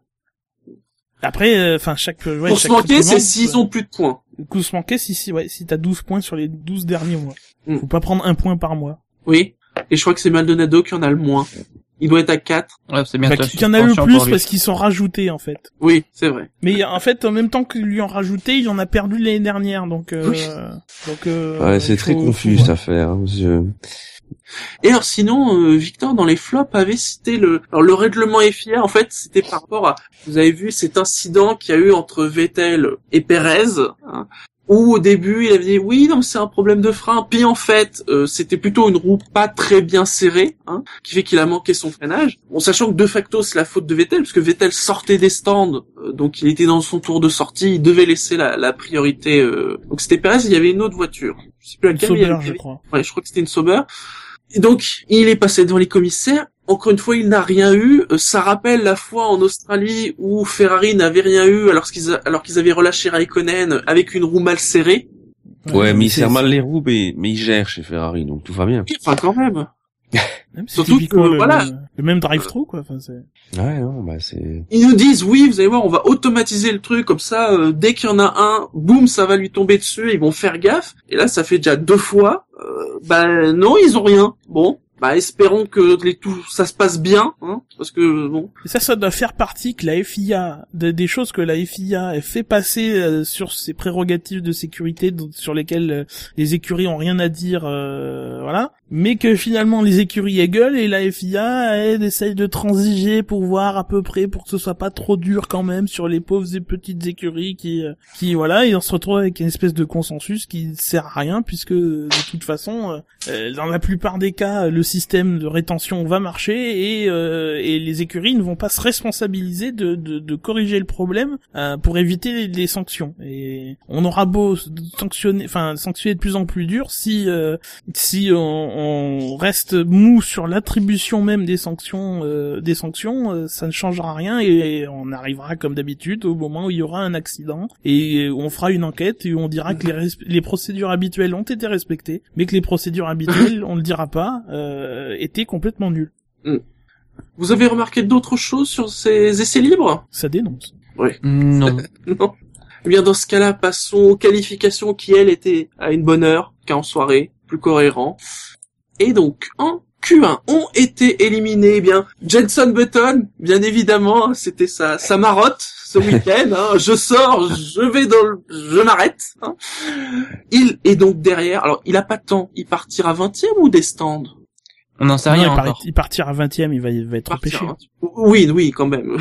Après, euh, enfin chaque, ouais, course chaque manquée, c'est réprimande, s'ils ont plus de points. Course manquée, si, si, ouais, si t'as 12 points sur les 12 derniers mois. Mm. Faut pas prendre un point par mois. Oui. Et je crois que c'est Maldonado qui en a le moins. Il doit être à 4. Ouais, c'est Bah, qu'il y en a le plus parce qu'ils sont rajoutés, en fait. Oui, c'est vrai. Mais en fait, en même temps que lui en rajouter, il en a perdu l'année dernière, donc, euh, Oui. donc, euh, Ouais, c'est très confus cette affaire. hein, Et alors sinon, euh, Victor dans les flops avait cité le, alors le règlement FIA. En fait, c'était par rapport à, vous avez vu cet incident qu'il y a eu entre Vettel et Perez, hein, où au début il avait dit oui, non, mais c'est un problème de frein. Puis en fait, euh, c'était plutôt une roue pas très bien serrée, hein, qui fait qu'il a manqué son freinage. Bon, sachant que de facto c'est la faute de Vettel, parce que Vettel sortait des stands, euh, donc il était dans son tour de sortie, il devait laisser la, la priorité. euh, Donc c'était Perez, il y avait une autre voiture. Je sais plus laquelle. mais il y Sauber, avait- je crois. Ouais, je crois que c'était une Sauber. Et donc, il est passé devant les commissaires. Encore une fois, il n'a rien eu. Euh, Ça rappelle la fois en Australie où Ferrari n'avait rien eu alors qu'ils a- alors qu'ils avaient relâché Raikkonen avec une roue mal serrée. Ouais, mais il c'est- serre mal les roues, mais, mais il gère chez Ferrari, donc tout va bien. Enfin, quand même. Surtout que, le, voilà. le, même drive-thru, quoi. Enfin, c'est... Ouais, non, bah c'est... Ils nous disent, oui, vous allez voir, on va automatiser le truc comme ça. euh, dès qu'il y en a un, boum, ça va lui tomber dessus. Ils vont faire gaffe. Et là, ça fait déjà deux fois. Euh, bah non, ils ont rien. Bon. Bah, espérons que les tout, ça se passe bien, hein, parce que bon. Et ça, ça doit faire partie que la FIA, de- des choses que la FIA fait passer euh, sur ses prérogatives de sécurité, sur lesquelles euh, les écuries ont rien à dire, euh, voilà. Mais que finalement les écuries elles gueulent et la FIA elle essaye de transiger pour voir à peu près pour que ce soit pas trop dur quand même sur les pauvres et petites écuries qui, euh, qui voilà, et on se retrouve avec une espèce de consensus qui sert à rien puisque de toute façon, euh, euh, dans la plupart des cas, le système de rétention va marcher et, euh, et les écuries ne vont pas se responsabiliser de, de, de corriger le problème euh, pour éviter les, les sanctions. Et on aura beau sanctionner, enfin sanctionner de plus en plus dur si euh, si on, on reste mou sur l'attribution même des sanctions, euh, des sanctions, euh, ça ne changera rien et on arrivera comme d'habitude au moment où il y aura un accident et on fera une enquête et on dira que les, les procédures habituelles ont été respectées, mais que les procédures habituelles, on le dira pas, euh, étaient complètement nulles. Vous avez remarqué d'autres choses sur ces essais libres? Ça dénonce. Non. Non. Eh bien, dans ce cas-là, passons aux qualifications qui, elles, étaient à une bonne heure, qu'en soirée, plus cohérent. Et donc, en Q1, ont été éliminés, eh bien, Jenson Button, bien évidemment, c'était sa, sa marotte ce week-end, hein, je sors, je vais dans le, je m'arrête, hein. Il est donc derrière, alors, il a pas de temps, il partira 20e ou des stands? On n'en sait Non, rien il, encore. il partira 20 e il va, il va être. 20e. Oui, oui, quand même.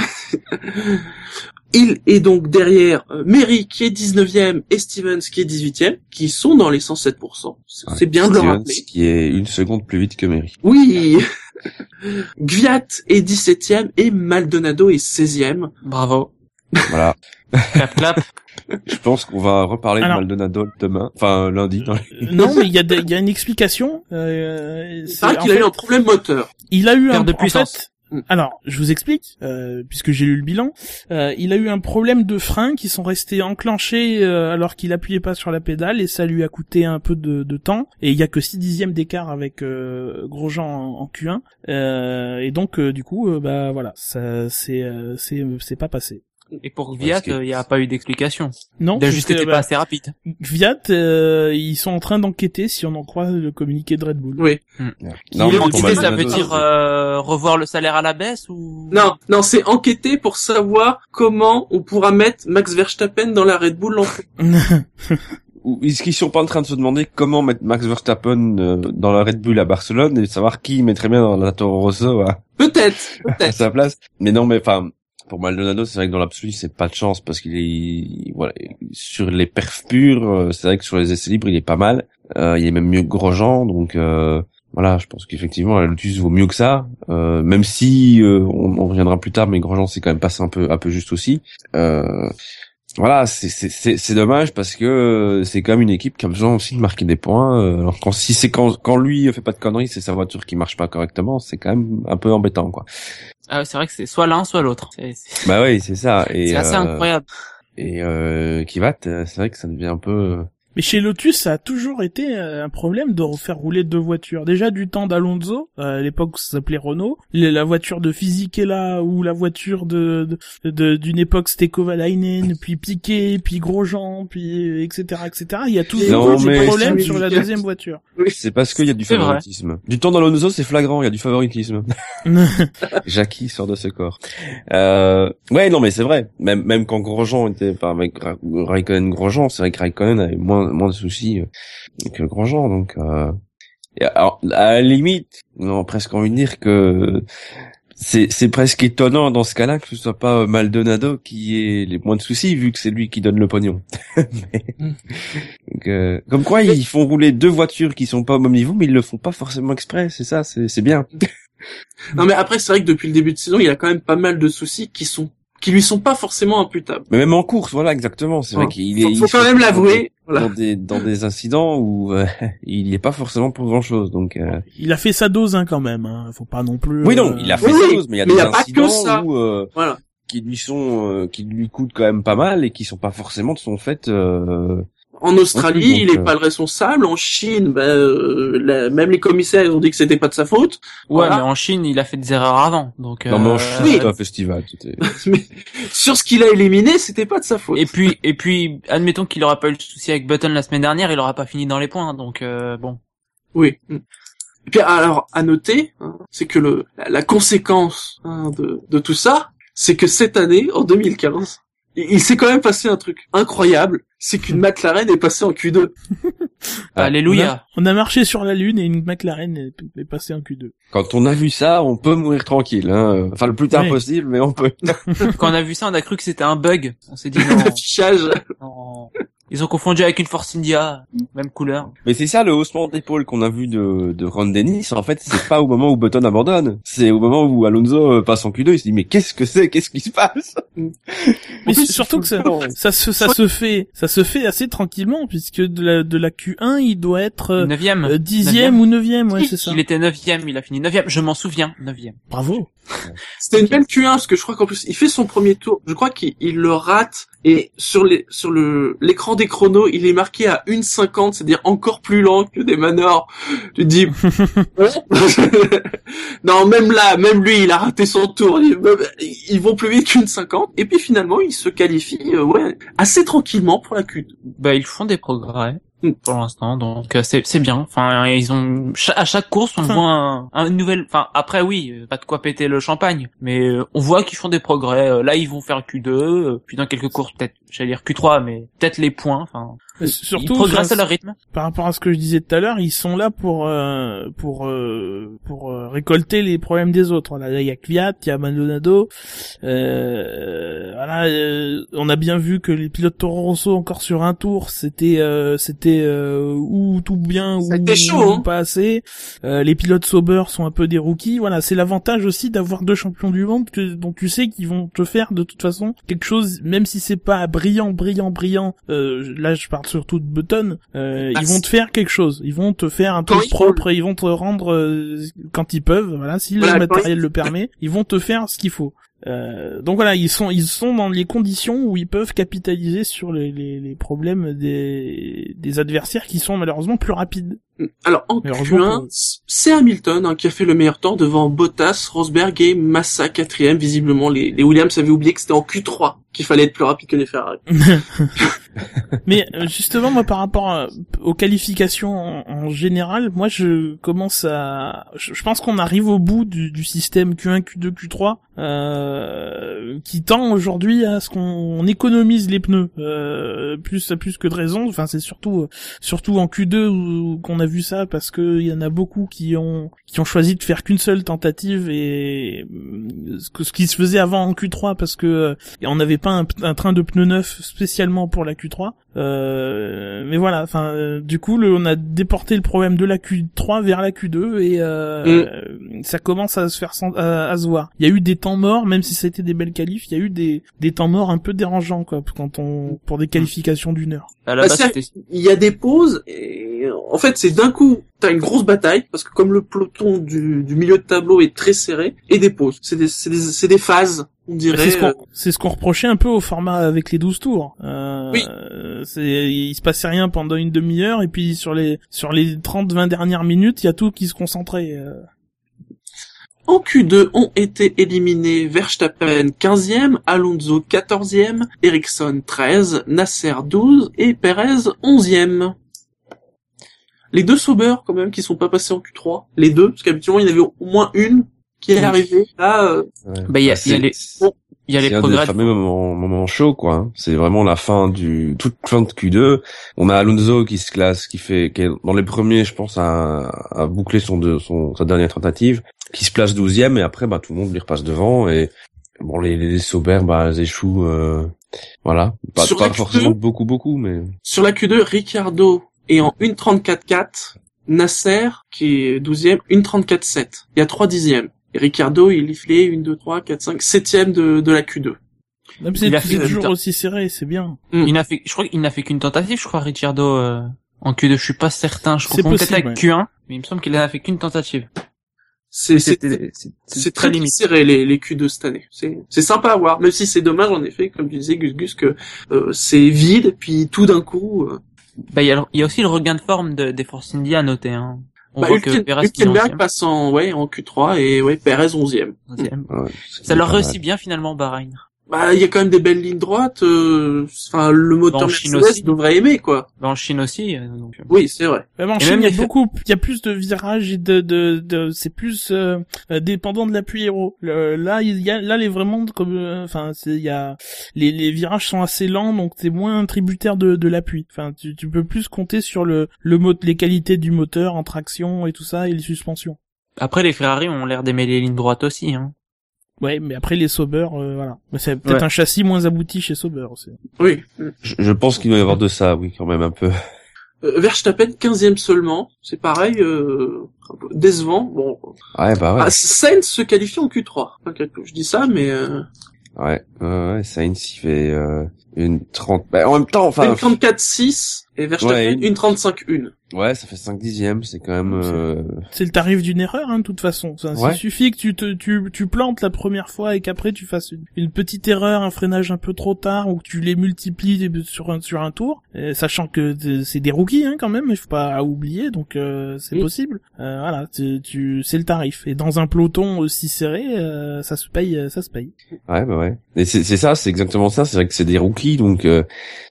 Il est donc derrière euh, Mary qui est 19e et Stevens qui est 18e, qui sont dans les 107%. C'est c'est bien de le Stevens, rappeler. qui est une seconde plus vite que Mary. Oui Gviat est 17e et Maldonado est 16e. Bravo. Voilà. Clap clap. Je pense qu'on va reparler Alors- de Maldonado demain, enfin lundi. Dans les... Euh, non, mais il y a, de- y a une explication. Euh, Il qu'il a fait, eu un problème moteur. il a eu un de en puissance. fait. Alors, je vous explique, euh, puisque j'ai lu le bilan. Euh, il a eu un problème de frein qui sont restés enclenchés euh, alors qu'il appuyait pas sur la pédale et ça lui a coûté un peu de, temps. Et il y a que 6 dixièmes d'écart avec Grosjean en, en Q1. Euh, et donc, du coup, bah voilà, ça c'est c'est c'est pas passé. Et pour Viat, il n'y a pas eu d'explication. Non, Il a juste été bah, pas assez rapide. Viat, euh, ils sont en train d'enquêter si on en croit le communiqué de Red Bull. Oui. Non, est pour enquêté, ça veut dire euh, revoir le salaire à la baisse ou? Non, non, c'est enquêter pour savoir comment on pourra mettre Max Verstappen dans la Red Bull l'an est-ce qu'ils sont pas en train de se demander comment mettre Max Verstappen euh, dans la Red Bull à Barcelone et savoir qui mettrait bien dans la Toro Rosso à, Peut-être, à peut-être. sa place Mais non, mais enfin, pour Maldonado, c'est vrai que dans l'absolu, c'est pas de chance parce qu'il est, voilà, sur les perfs purs, euh, c'est vrai que sur les essais libres, il est pas mal. Euh, il est même mieux que Grosjean, donc euh, voilà, je pense qu'effectivement, la Lotus vaut mieux que ça. Euh, même si euh, on, on reviendra plus tard, mais Grosjean, c'est quand même passé un peu, un peu juste aussi. Voilà, c'est c'est c'est c'est dommage parce que euh, c'est quand même une équipe qui a besoin aussi de marquer des points. euh, Alors quand si c'est quand quand lui fait pas de conneries, c'est sa voiture qui marche pas correctement, c'est quand même un peu embêtant quoi. Ah, ouais, c'est vrai que c'est soit l'un, soit l'autre. Bah oui, c'est ça. Et c'est assez euh, incroyable. Et euh, Kivat, c'est vrai que ça devient un peu. Mais chez Lotus, ça a toujours été euh, un problème de refaire rouler deux voitures. Déjà du temps d'Alonso, euh, à l'époque ça s'appelait Renault, la voiture de Fisichella ou la voiture de de- de- d'une époque c'était Kovalainen, puis Piquet, puis Grosjean, puis euh, etc etc. Il y a toujours Non, des problèmes sur la deuxième voiture. C'est parce qu'il y a du favoritisme. Du temps d'Alonso, c'est flagrant, il y a du favoritisme. Jackie sort de ce corps. Euh, ouais, non, mais c'est vrai. Même même quand Grosjean était, enfin avec Ra- Raikkonen Grosjean, c'est vrai que Raikkonen avait moins moins de soucis euh, que Grosjean, donc. Euh... et alors, à la limite, on a presque envie de dire que c'est presque étonnant dans ce cas-là que ce soit pas Maldonado qui ait les moins de soucis vu que c'est lui qui donne le pognon. Mais- Mm. Donc, euh, comme quoi ils font rouler deux voitures qui sont pas au même niveau, mais ils le font pas forcément exprès. C'est ça, c'est c'est bien. Non mais après c'est vrai que depuis le début de saison, il y a quand même pas mal de soucis qui sont qui lui sont pas forcément imputables. Mais même en course, voilà, exactement. C'est vrai qu'il est. Faut, il faut quand même l'avouer. Dans Voilà. des dans des incidents où euh, il y est pas forcément pour grand chose. Donc euh, Il a fait sa dose hein, quand même. Hein. Faut pas non plus. oui, non, euh, il a fait Oui, des oui, choses, mais il y a mais des y a pas que incidents ça. où euh, Voilà. qui lui sont euh, qui lui coûtent quand même pas mal et qui sont pas forcément de son fait. Euh... En Australie, Donc, il est euh, pas le responsable. En Chine, ben, euh, la- même les commissaires ils ont dit que c'était pas de sa faute. Ouais, Voilà. mais en Chine, il a fait des erreurs avant. Donc, Non, mais en euh, Chine, oui. un festival. Mais sur ce qu'il a éliminé, c'était pas de sa faute. Et puis, et puis, admettons qu'il aurait pas eu le souci avec Button la semaine dernière, il aurait pas fini dans les points. Donc, euh, bon. Oui. Et puis alors à noter, hein, c'est que le la, la conséquence hein, de, de tout ça, c'est que cette année, en 2015, il, s'est quand même passé un truc incroyable, c'est qu'une McLaren est passée en Q2. Ah, Alléluia. On a marché sur la lune et une McLaren est, est passée en Q2. Quand on a vu ça, on peut mourir tranquille. Hein. Enfin, le plus tard Oui. possible, mais on peut. Quand on a vu ça, on a cru que c'était un bug. On s'est dit non, L'affichage. non. Ils ont confondu avec une Force India, même couleur. Mais c'est ça le haussement d'épaule qu'on a vu de, de Ron Dennis. En fait, c'est pas au moment où Button abandonne. C'est au moment où Alonso euh, passe en Q2. Il se dit mais qu'est-ce que c'est? Qu'est-ce qui se passe? Mais plus, c'est surtout que ça, ça se ça se fait ça se fait assez tranquillement puisque de la de la Q1 il doit être euh, Neuvième. euh, dixième ou neuvième ouais c'est ça. Il était neuvième, il a fini neuvième. Je m'en souviens, neuvième. Bravo. C'était une belle Q1 parce que je crois qu'en plus il fait son premier tour. Je crois qu'il il le rate et sur les sur le l'écran des chronos il est marqué à 1,50, c'est-à-dire encore plus lent que des manors. Tu te dis non même là, même lui il a raté son tour. Il- Ils vont plus vite qu'une 50 et puis finalement il se qualifie euh, ouais assez tranquillement pour la Q2. Bah, ils font des progrès. Pour l'instant, donc euh, c'est c'est bien. Enfin, ils ont à chaque course on Enfin- voit un, un nouvel. Enfin, après oui, euh, pas de quoi péter le champagne, mais euh, on voit qu'ils font des progrès. Là, ils vont faire Q2, euh, puis dans quelques courses peut-être, j'allais dire Q3, mais peut-être les points. Enfin, Mais ils Surtout progressent à leur rythme. par rapport à ce que je disais tout à l'heure, ils sont là pour euh, pour euh, pour euh, récolter les problèmes des autres. Là, il y a Kvyat, il y a Maldonado. Euh, voilà, euh, on a bien vu que les pilotes Toro Rosso encore sur un tour, c'était euh, c'était euh, ou tout bien ou, Ça a été chaud, hein. ou pas assez. Euh, les pilotes Sauber sont un peu des rookies. Voilà, c'est l'avantage aussi d'avoir deux champions du monde que, dont tu sais qu'ils vont te faire de toute façon quelque chose, même si c'est pas brillant, brillant, brillant. Euh, là, je parle surtout de Button. Euh, Ah, ils vont te faire quelque chose. Ils vont te faire un truc propre et ils vont te rendre euh, quand ils peuvent. Voilà, si Voilà, le matériel le permet, ils vont te faire ce qu'il faut. Euh, donc voilà, ils sont ils sont dans les conditions où ils peuvent capitaliser sur les, les, les problèmes des, des adversaires qui sont malheureusement plus rapides. Alors en Mais heureusement Q1, pour eux. c'est Hamilton hein, qui a fait le meilleur temps devant Bottas, Rosberg et Massa quatrième. Visiblement, les, les Williams avaient oublié que c'était en Q3 qu'il fallait être plus rapide que les Ferrari. Mais euh, justement, moi, par rapport à- aux qualifications en, en général, moi, je commence à, je, je pense qu'on arrive au bout du, du système Q1, Q2, Q3, euh, qui tend aujourd'hui à ce qu'on économise les pneus, euh, plus plus que de raison. Enfin, c'est surtout surtout en Q2 où- qu'on a vu ça parce que il y en a beaucoup qui ont qui ont choisi de faire qu'une seule tentative et euh, ce ce qui se faisait avant en Q3 parce que euh, on n'avait pas un, un train de pneus neufs spécialement pour la Q3. Euh, mais voilà, enfin, euh, du coup, le, on a déporté le problème de la Q3 vers la Q2 et euh, ça commence à se faire à, à se voir. Il y a eu des temps temps morts, même si ça a été des belles qualifs, il y a eu des, des temps morts un peu dérangeants, quoi, quand on, pour des qualifications d'une heure. À la Bah, base, c'était- Il y a des pauses et en fait c'est d'un coup t'as une grosse bataille parce que comme le peloton du, du milieu de tableau est très serré et des pauses. C'est des, c'est des, c'est des phases, on dirait. C'est ce euh, qu'on c'est ce qu'on reprochait un peu au format avec les 12 tours. Euh, Oui. c'est il se passait rien pendant une demi-heure et puis sur les sur les 30 20 dernières minutes, il y a tout qui se concentrait. euh. En Q2 ont été éliminés Verstappen 15e, Alonso 14e, Ericsson 13, Nasser 12 et Perez 11e. Les deux Sauber quand même qui sont pas passés en Q3, les deux, parce qu'habituellement il y en avait au moins une qui est arrivée. Là, euh, Ouais. Bah, il y a- Bah, il y a les- il y a les C'est un des progrès. fameux moments, moments chauds, quoi. hein. C'est vraiment la fin du, toute fin de Q2. On a Alonso qui se classe, qui fait, qui est dans les premiers, je pense, à, à boucler son, de, son, sa dernière tentative, qui se place douzième et après, bah, tout le monde lui repasse devant et, bon, les, les Sauber, bah, elles échouent, euh, voilà. Pas, Sur pas la Q2, forcément beaucoup, beaucoup, mais, Sur la Q2, Ricciardo est en 1.34.4, Nasser, qui est 12e, 1.34.7. Il y a 3 dixièmes. Et Ricciardo, il est filé 1, 2, 3, 4, 5, 7e de, de la Q2. Même si Il a c'est toujours aussi serré, c'est bien. Il n'a fait, je crois qu'il n'a fait qu'une tentative, je crois, Ricciardo, euh, en Q2. Je suis pas certain. Je C'est confonds peut-être avec Q1, mais il me semble qu'il n'a fait qu'une tentative. C'est, c'est, C'était, c'est- c'est très, serré, les, les Q2 cette année. C'est, c'est sympa à voir, même si c'est dommage, en effet, comme tu disais, Gus Gus, que, euh, c'est vide, puis tout d'un coup, euh, Bah, il y y a aussi le regain de forme de, des Force India à noter, hein. On bah, voit que Perez finit Hülkenberg passe en, ouais, en Q3 et, ouais, Perez 11e. onzième. ouais, c'est Ça leur réussit bien, finalement, Bahreïn. Bah, il y a quand même des belles lignes droites, euh, enfin, le moteur Dans Chine Mercedes aussi. devrait aimer, quoi. Bah, en Chine aussi, euh, donc. euh. Oui, c'est vrai. Même en Et Chine, il y a beaucoup, il y a plus de virages et de, de, de c'est plus euh, dépendant de l'appui héros. Le- là, il y a, là, les vraiment comme, euh, enfin, c'est, il y a, les, les virages sont assez lents, donc t'es moins tributaire de, de l'appui. Enfin, tu, tu peux plus compter sur le, le mot, les qualités du moteur en traction et tout ça et les suspensions. Après, les Ferrari ont l'air d'aimer les lignes droites aussi, hein. Ouais, mais après les Sauber, euh, voilà. Mais c'est peut-être Ouais. un châssis moins abouti chez Sauber aussi. Oui. Je, je pense qu'il doit y avoir de ça, oui, quand même, un peu. Euh, Verstappen 15e seulement, c'est pareil, euh, un peu décevant. Bon, Ouais, bah ouais. ah, Sainz se qualifie en Q3. malgré tout. Je dis ça, mais euh, Ouais, ouais, ouais, Sainz, il fait, euh, une 30, bah, en même temps, enfin, une 34-6 et Verstappen Ouais, une 35-1. Ouais, ça fait 5 dixièmes, c'est quand même, euh, C'est le tarif d'une erreur, hein, de toute façon. Ça, Ouais. Il suffit que tu te, tu, tu plantes la première fois et qu'après tu fasses une, une petite erreur, un freinage un peu trop tard ou que tu les multiplies sur un, sur un tour, euh, sachant que c'est des rookies, hein, quand même, il faut pas oublier, donc euh, c'est Oui. possible. Euh, voilà, tu, tu, c'est le tarif. Et dans un peloton aussi serré, euh, ça se paye, euh, ça se paye. Ouais, bah ouais. Et c'est ça, c'est exactement ça. C'est vrai que c'est des rookies, donc euh,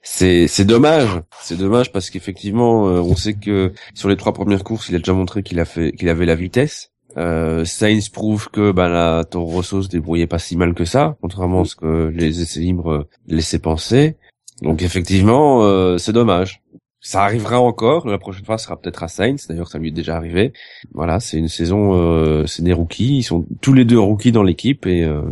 c'est c'est dommage. C'est dommage parce qu'effectivement, euh, on sait que sur les trois premières courses, il a déjà montré qu'il a fait qu'il avait la vitesse. Euh, Sainz prouve que bah la Toro Rosso se débrouillait pas si mal que ça, contrairement à ce que les essais libres laissaient penser. Donc effectivement, euh, c'est dommage. Ça arrivera encore. La prochaine fois sera peut-être à Sainz. D'ailleurs, ça lui est déjà arrivé. Voilà, c'est une saison. Euh, c'est des rookies. Ils sont tous les deux rookies dans l'équipe et euh,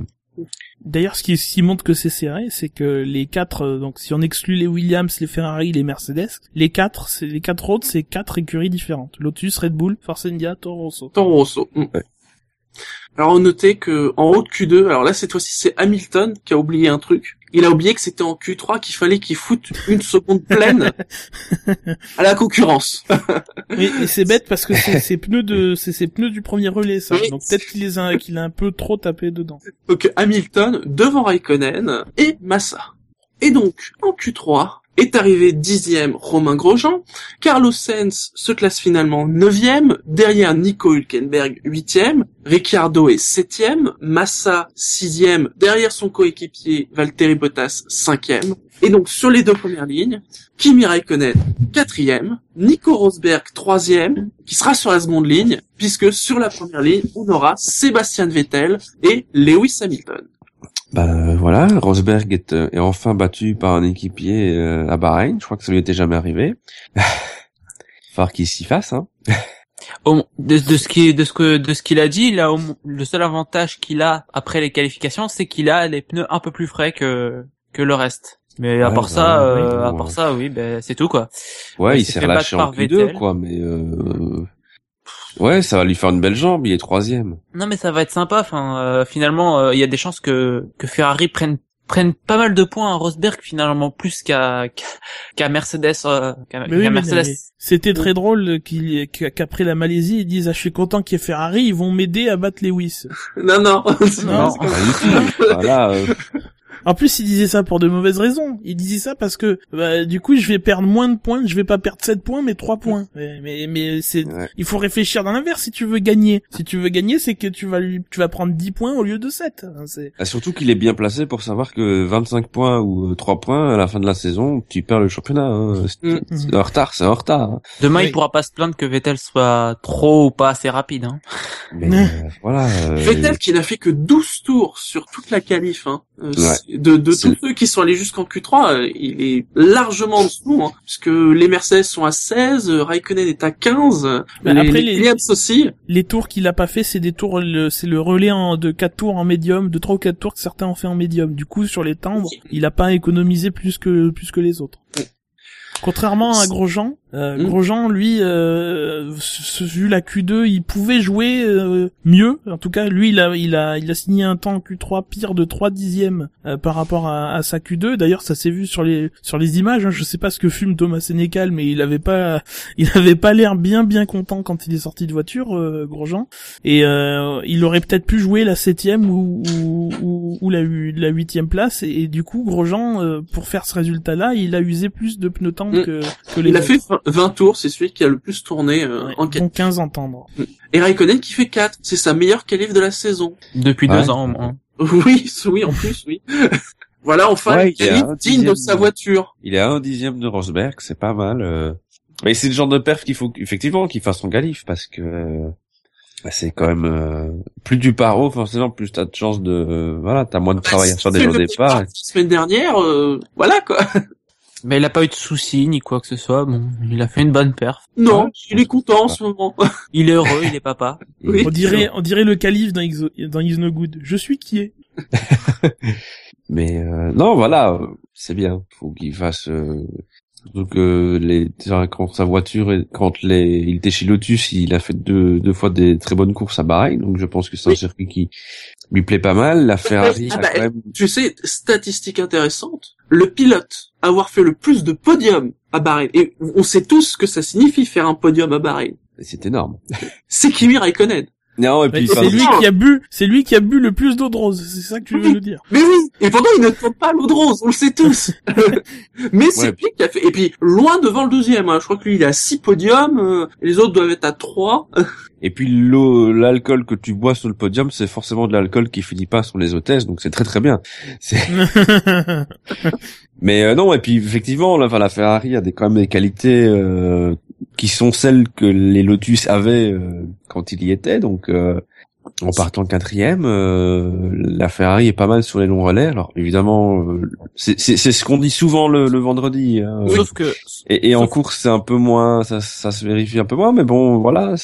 D'ailleurs, ce qui, ce qui montre que c'est serré, c'est que les quatre, euh, donc si on exclut les Williams, les Ferrari, les Mercedes, les quatre, c'est les quatre autres, c'est quatre écuries différentes. Lotus, Red Bull, Force India, Toro Rosso. Toro Rosso. Mm. Ouais. Alors, on notait que en haut de Q2, alors là, cette fois-ci, c'est Hamilton qui a oublié un truc. Il a oublié que c'était en Q3 qu'il fallait qu'il foute une seconde pleine à la concurrence. Oui, et c'est bête parce que c'est ses pneus de, c'est ses pneus du premier relais, ça. Oui. Donc peut-être qu'il les a, qu'il a un peu trop tapé dedans. Donc Hamilton devant Raikkonen et Massa. Et donc, en Q3, est arrivé dixième Romain Grosjean, Carlos Sainz se classe finalement neuvième, derrière Nico Hülkenberg huitième, Ricciardo est septième, Massa sixième, derrière son coéquipier Valtteri Bottas cinquième, et donc sur les deux premières lignes, Kimi Raikkonen quatrième, Nico Rosberg troisième, qui sera sur la seconde ligne, puisque sur la première ligne, on aura Sébastien Vettel et Lewis Hamilton. Bah voilà, Rosberg est, euh, est enfin battu par un équipier euh, à Bahreïn. Je crois que ça lui était jamais arrivé. Falloir qu'il s'y fasse, hein. De, de ce qui de ce que de ce qu'il a dit, il a le seul avantage qu'il a après les qualifications, c'est qu'il a les pneus un peu plus frais que que le reste. Mais à part bah, ça, oui, euh, à bon, part ouais. ça, oui, ben c'est tout quoi. Ouais, il s'est relâché en par Q2, Vettel. quoi, mais euh, Ouais, ça va lui faire une belle jambe, il est troisième. Non mais ça va être sympa. Enfin, euh, finalement, euh, il y a des chances que que Ferrari prenne prenne pas mal de points à Rosberg finalement plus qu'à qu'à- qu'à Mercedes. euh, qu'à Mais oui, Mercedes. mais c'était très drôle qu'il- qu'après la Malaisie, ils disent ah, je suis content qu'il y ait Ferrari, ils vont m'aider à battre Lewis. Non, non. c'est Non. tout. Voilà, euh, En plus, il disait ça pour de mauvaises raisons. Il disait ça parce que bah, du coup, je vais perdre moins de points, je vais pas perdre 7 points mais 3 points. Mais mais, mais c'est ouais. il faut réfléchir dans l'inverse si tu veux gagner. Si tu veux gagner, c'est que tu vas lui tu vas prendre 10 points au lieu de 7. Hein, C'est Et surtout qu'il est bien placé pour savoir que 25 points ou euh, 3 points à la fin de la saison, tu perds le championnat. Hein. C'est Mm. c'est un retard, c'est un retard. hein. Demain, Oui. il pourra pas se plaindre que Vettel soit trop ou pas assez rapide. Hein. Mais euh, voilà. euh, Vettel qui n'a fait que 12 tours sur toute la qualif, hein. Euh, Ouais. De, de tous ceux qui sont allés jusqu'en Q3, euh, il est largement en dessous, hein, puisque les Mercedes sont à 16, euh, Raikkonen est à 15, euh, Mais les, après, les les- Williams aussi. les tours qu'il a pas fait, c'est des tours le- c'est le relais en, de 4 tours en médium, de 3 ou 4 tours que certains ont fait en médium. Du coup, sur les temps, il a pas économisé plus que plus que les autres. Contrairement à Grosjean, euh, Mm. Grosjean, lui, euh, vu la Q2, il pouvait jouer euh, mieux. En tout cas, lui, il a, il a, il a signé un temps en Q3 pire de 3 dixièmes euh, par rapport à, à sa Q2. D'ailleurs, ça s'est vu sur les sur les images. Hein. Je sais pas ce que fume Thomas Sénécal, mais il avait pas, il avait pas l'air bien bien content quand il est sorti de voiture, euh, Grosjean. Et euh, il aurait peut-être pu jouer la septième ou ou, ou, ou la hu- la huitième place. Et, et du coup, Grosjean, euh, pour faire ce résultat-là, il a usé plus de pneus temps Mm. que que les Il a autres. fait 20 tours, c'est celui qui a le plus tourné euh, Ouais, en qualif. dont 15 entendre. Et Raikkonen qui fait 4, c'est sa meilleure qualif de la saison. Depuis Ouais. deux ans au moins. Oui, oui, en plus, oui. voilà, enfin, Ouais, il qualif un digne de sa voiture. Il est à un dixième de Rosberg, c'est pas mal. euh. Mais c'est le genre de perf qu'il faut effectivement qu'il fasse son galif parce que euh, bah, c'est quand même euh, plus du paro forcément plus t'as de chance de euh, voilà t'as moins de travail à faire le départ. départ, La semaine dernière, euh, voilà quoi. Mais il a pas eu de soucis ni quoi que ce soit. Bon, il a fait une bonne perf. Non, Ouais, il est content en ce moment. Il est heureux, il est papa. Oui. On dirait, on dirait le calife dans, Exo- dans Is No Good. Je suis qui est. Mais euh, non voilà c'est bien faut qu'il fasse euh, surtout que les quand sa voiture est- quand les il était chez Lotus il a fait deux deux fois des très bonnes courses à Bahreïn donc je pense que c'est un Oui. circuit qui lui plaît pas mal la Ferrari Ah a bah, quand même Tu sais, statistique intéressante, le pilote avoir fait le plus de podiums à Bahreïn, et on sait tous ce que ça signifie faire un podium à Bahreïn, c'est énorme. C'est Kimi Raikkonen. Non et puis C'est lui qui a bu, c'est lui qui a bu le plus d'eau de rose. C'est ça que tu veux Oui. nous dire. Mais oui, et pourtant il ne tombe pas l'eau de rose, on le sait tous. Mais c'est Ouais. lui qui a fait, et puis loin devant le deuxième, hein. je crois que lui il est à 6 podiums, euh, les autres doivent être à 3. Et puis l'eau, l'alcool que tu bois sur le podium, c'est forcément de l'alcool qui finit pas sur les hôtesses, donc c'est très très bien. Mais euh, non, et puis effectivement, la, enfin, la Ferrari a des, quand même des qualités euh, qui sont celles que les Lotus avaient euh, quand il y était. Donc euh, en partant quatrième, euh, la Ferrari est pas mal sur les longs relais. Alors évidemment, euh, c'est ce qu'on dit souvent le, le vendredi. hein. Sauf que Et, et en course, c'est un peu moins, ça, ça se vérifie un peu moins, mais bon, voilà,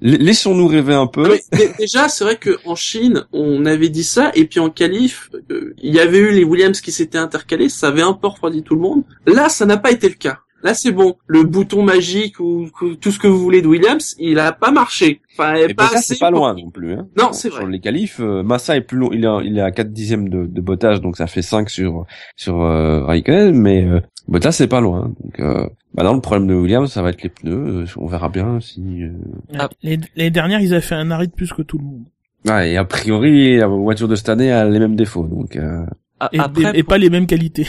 laissons-nous rêver un peu. Mais dé- déjà, c'est vrai qu'en Chine, on avait dit ça, et puis en qualif, euh, il y avait eu les Williams qui s'étaient intercalés, ça avait un peu refroidi tout le monde. Là, ça n'a pas été le cas. Là, c'est bon. Le bouton magique ou, ou tout ce que vous voulez de Williams, il a pas marché. Enfin, Et pas c'est pas pour- loin non plus. Hein. Non, Sur- c'est Sur vrai. les qualifs, euh, Massa est plus long, il est, à- il est à 4 dixièmes de, de Bottas, donc ça fait 5 sur sur euh, Raikkonen, mais euh, Bottas c'est pas loin. Donc, euh, maintenant le problème de Williams, ça va être les pneus. euh, on verra bien si. euh, Ah. Les, les dernières, ils avaient fait un arrêt de plus que tout le monde. Ouais, et a priori, la voiture de cette année a les mêmes défauts, donc. Euh... a- Et, après, et- et pas les mêmes qualités.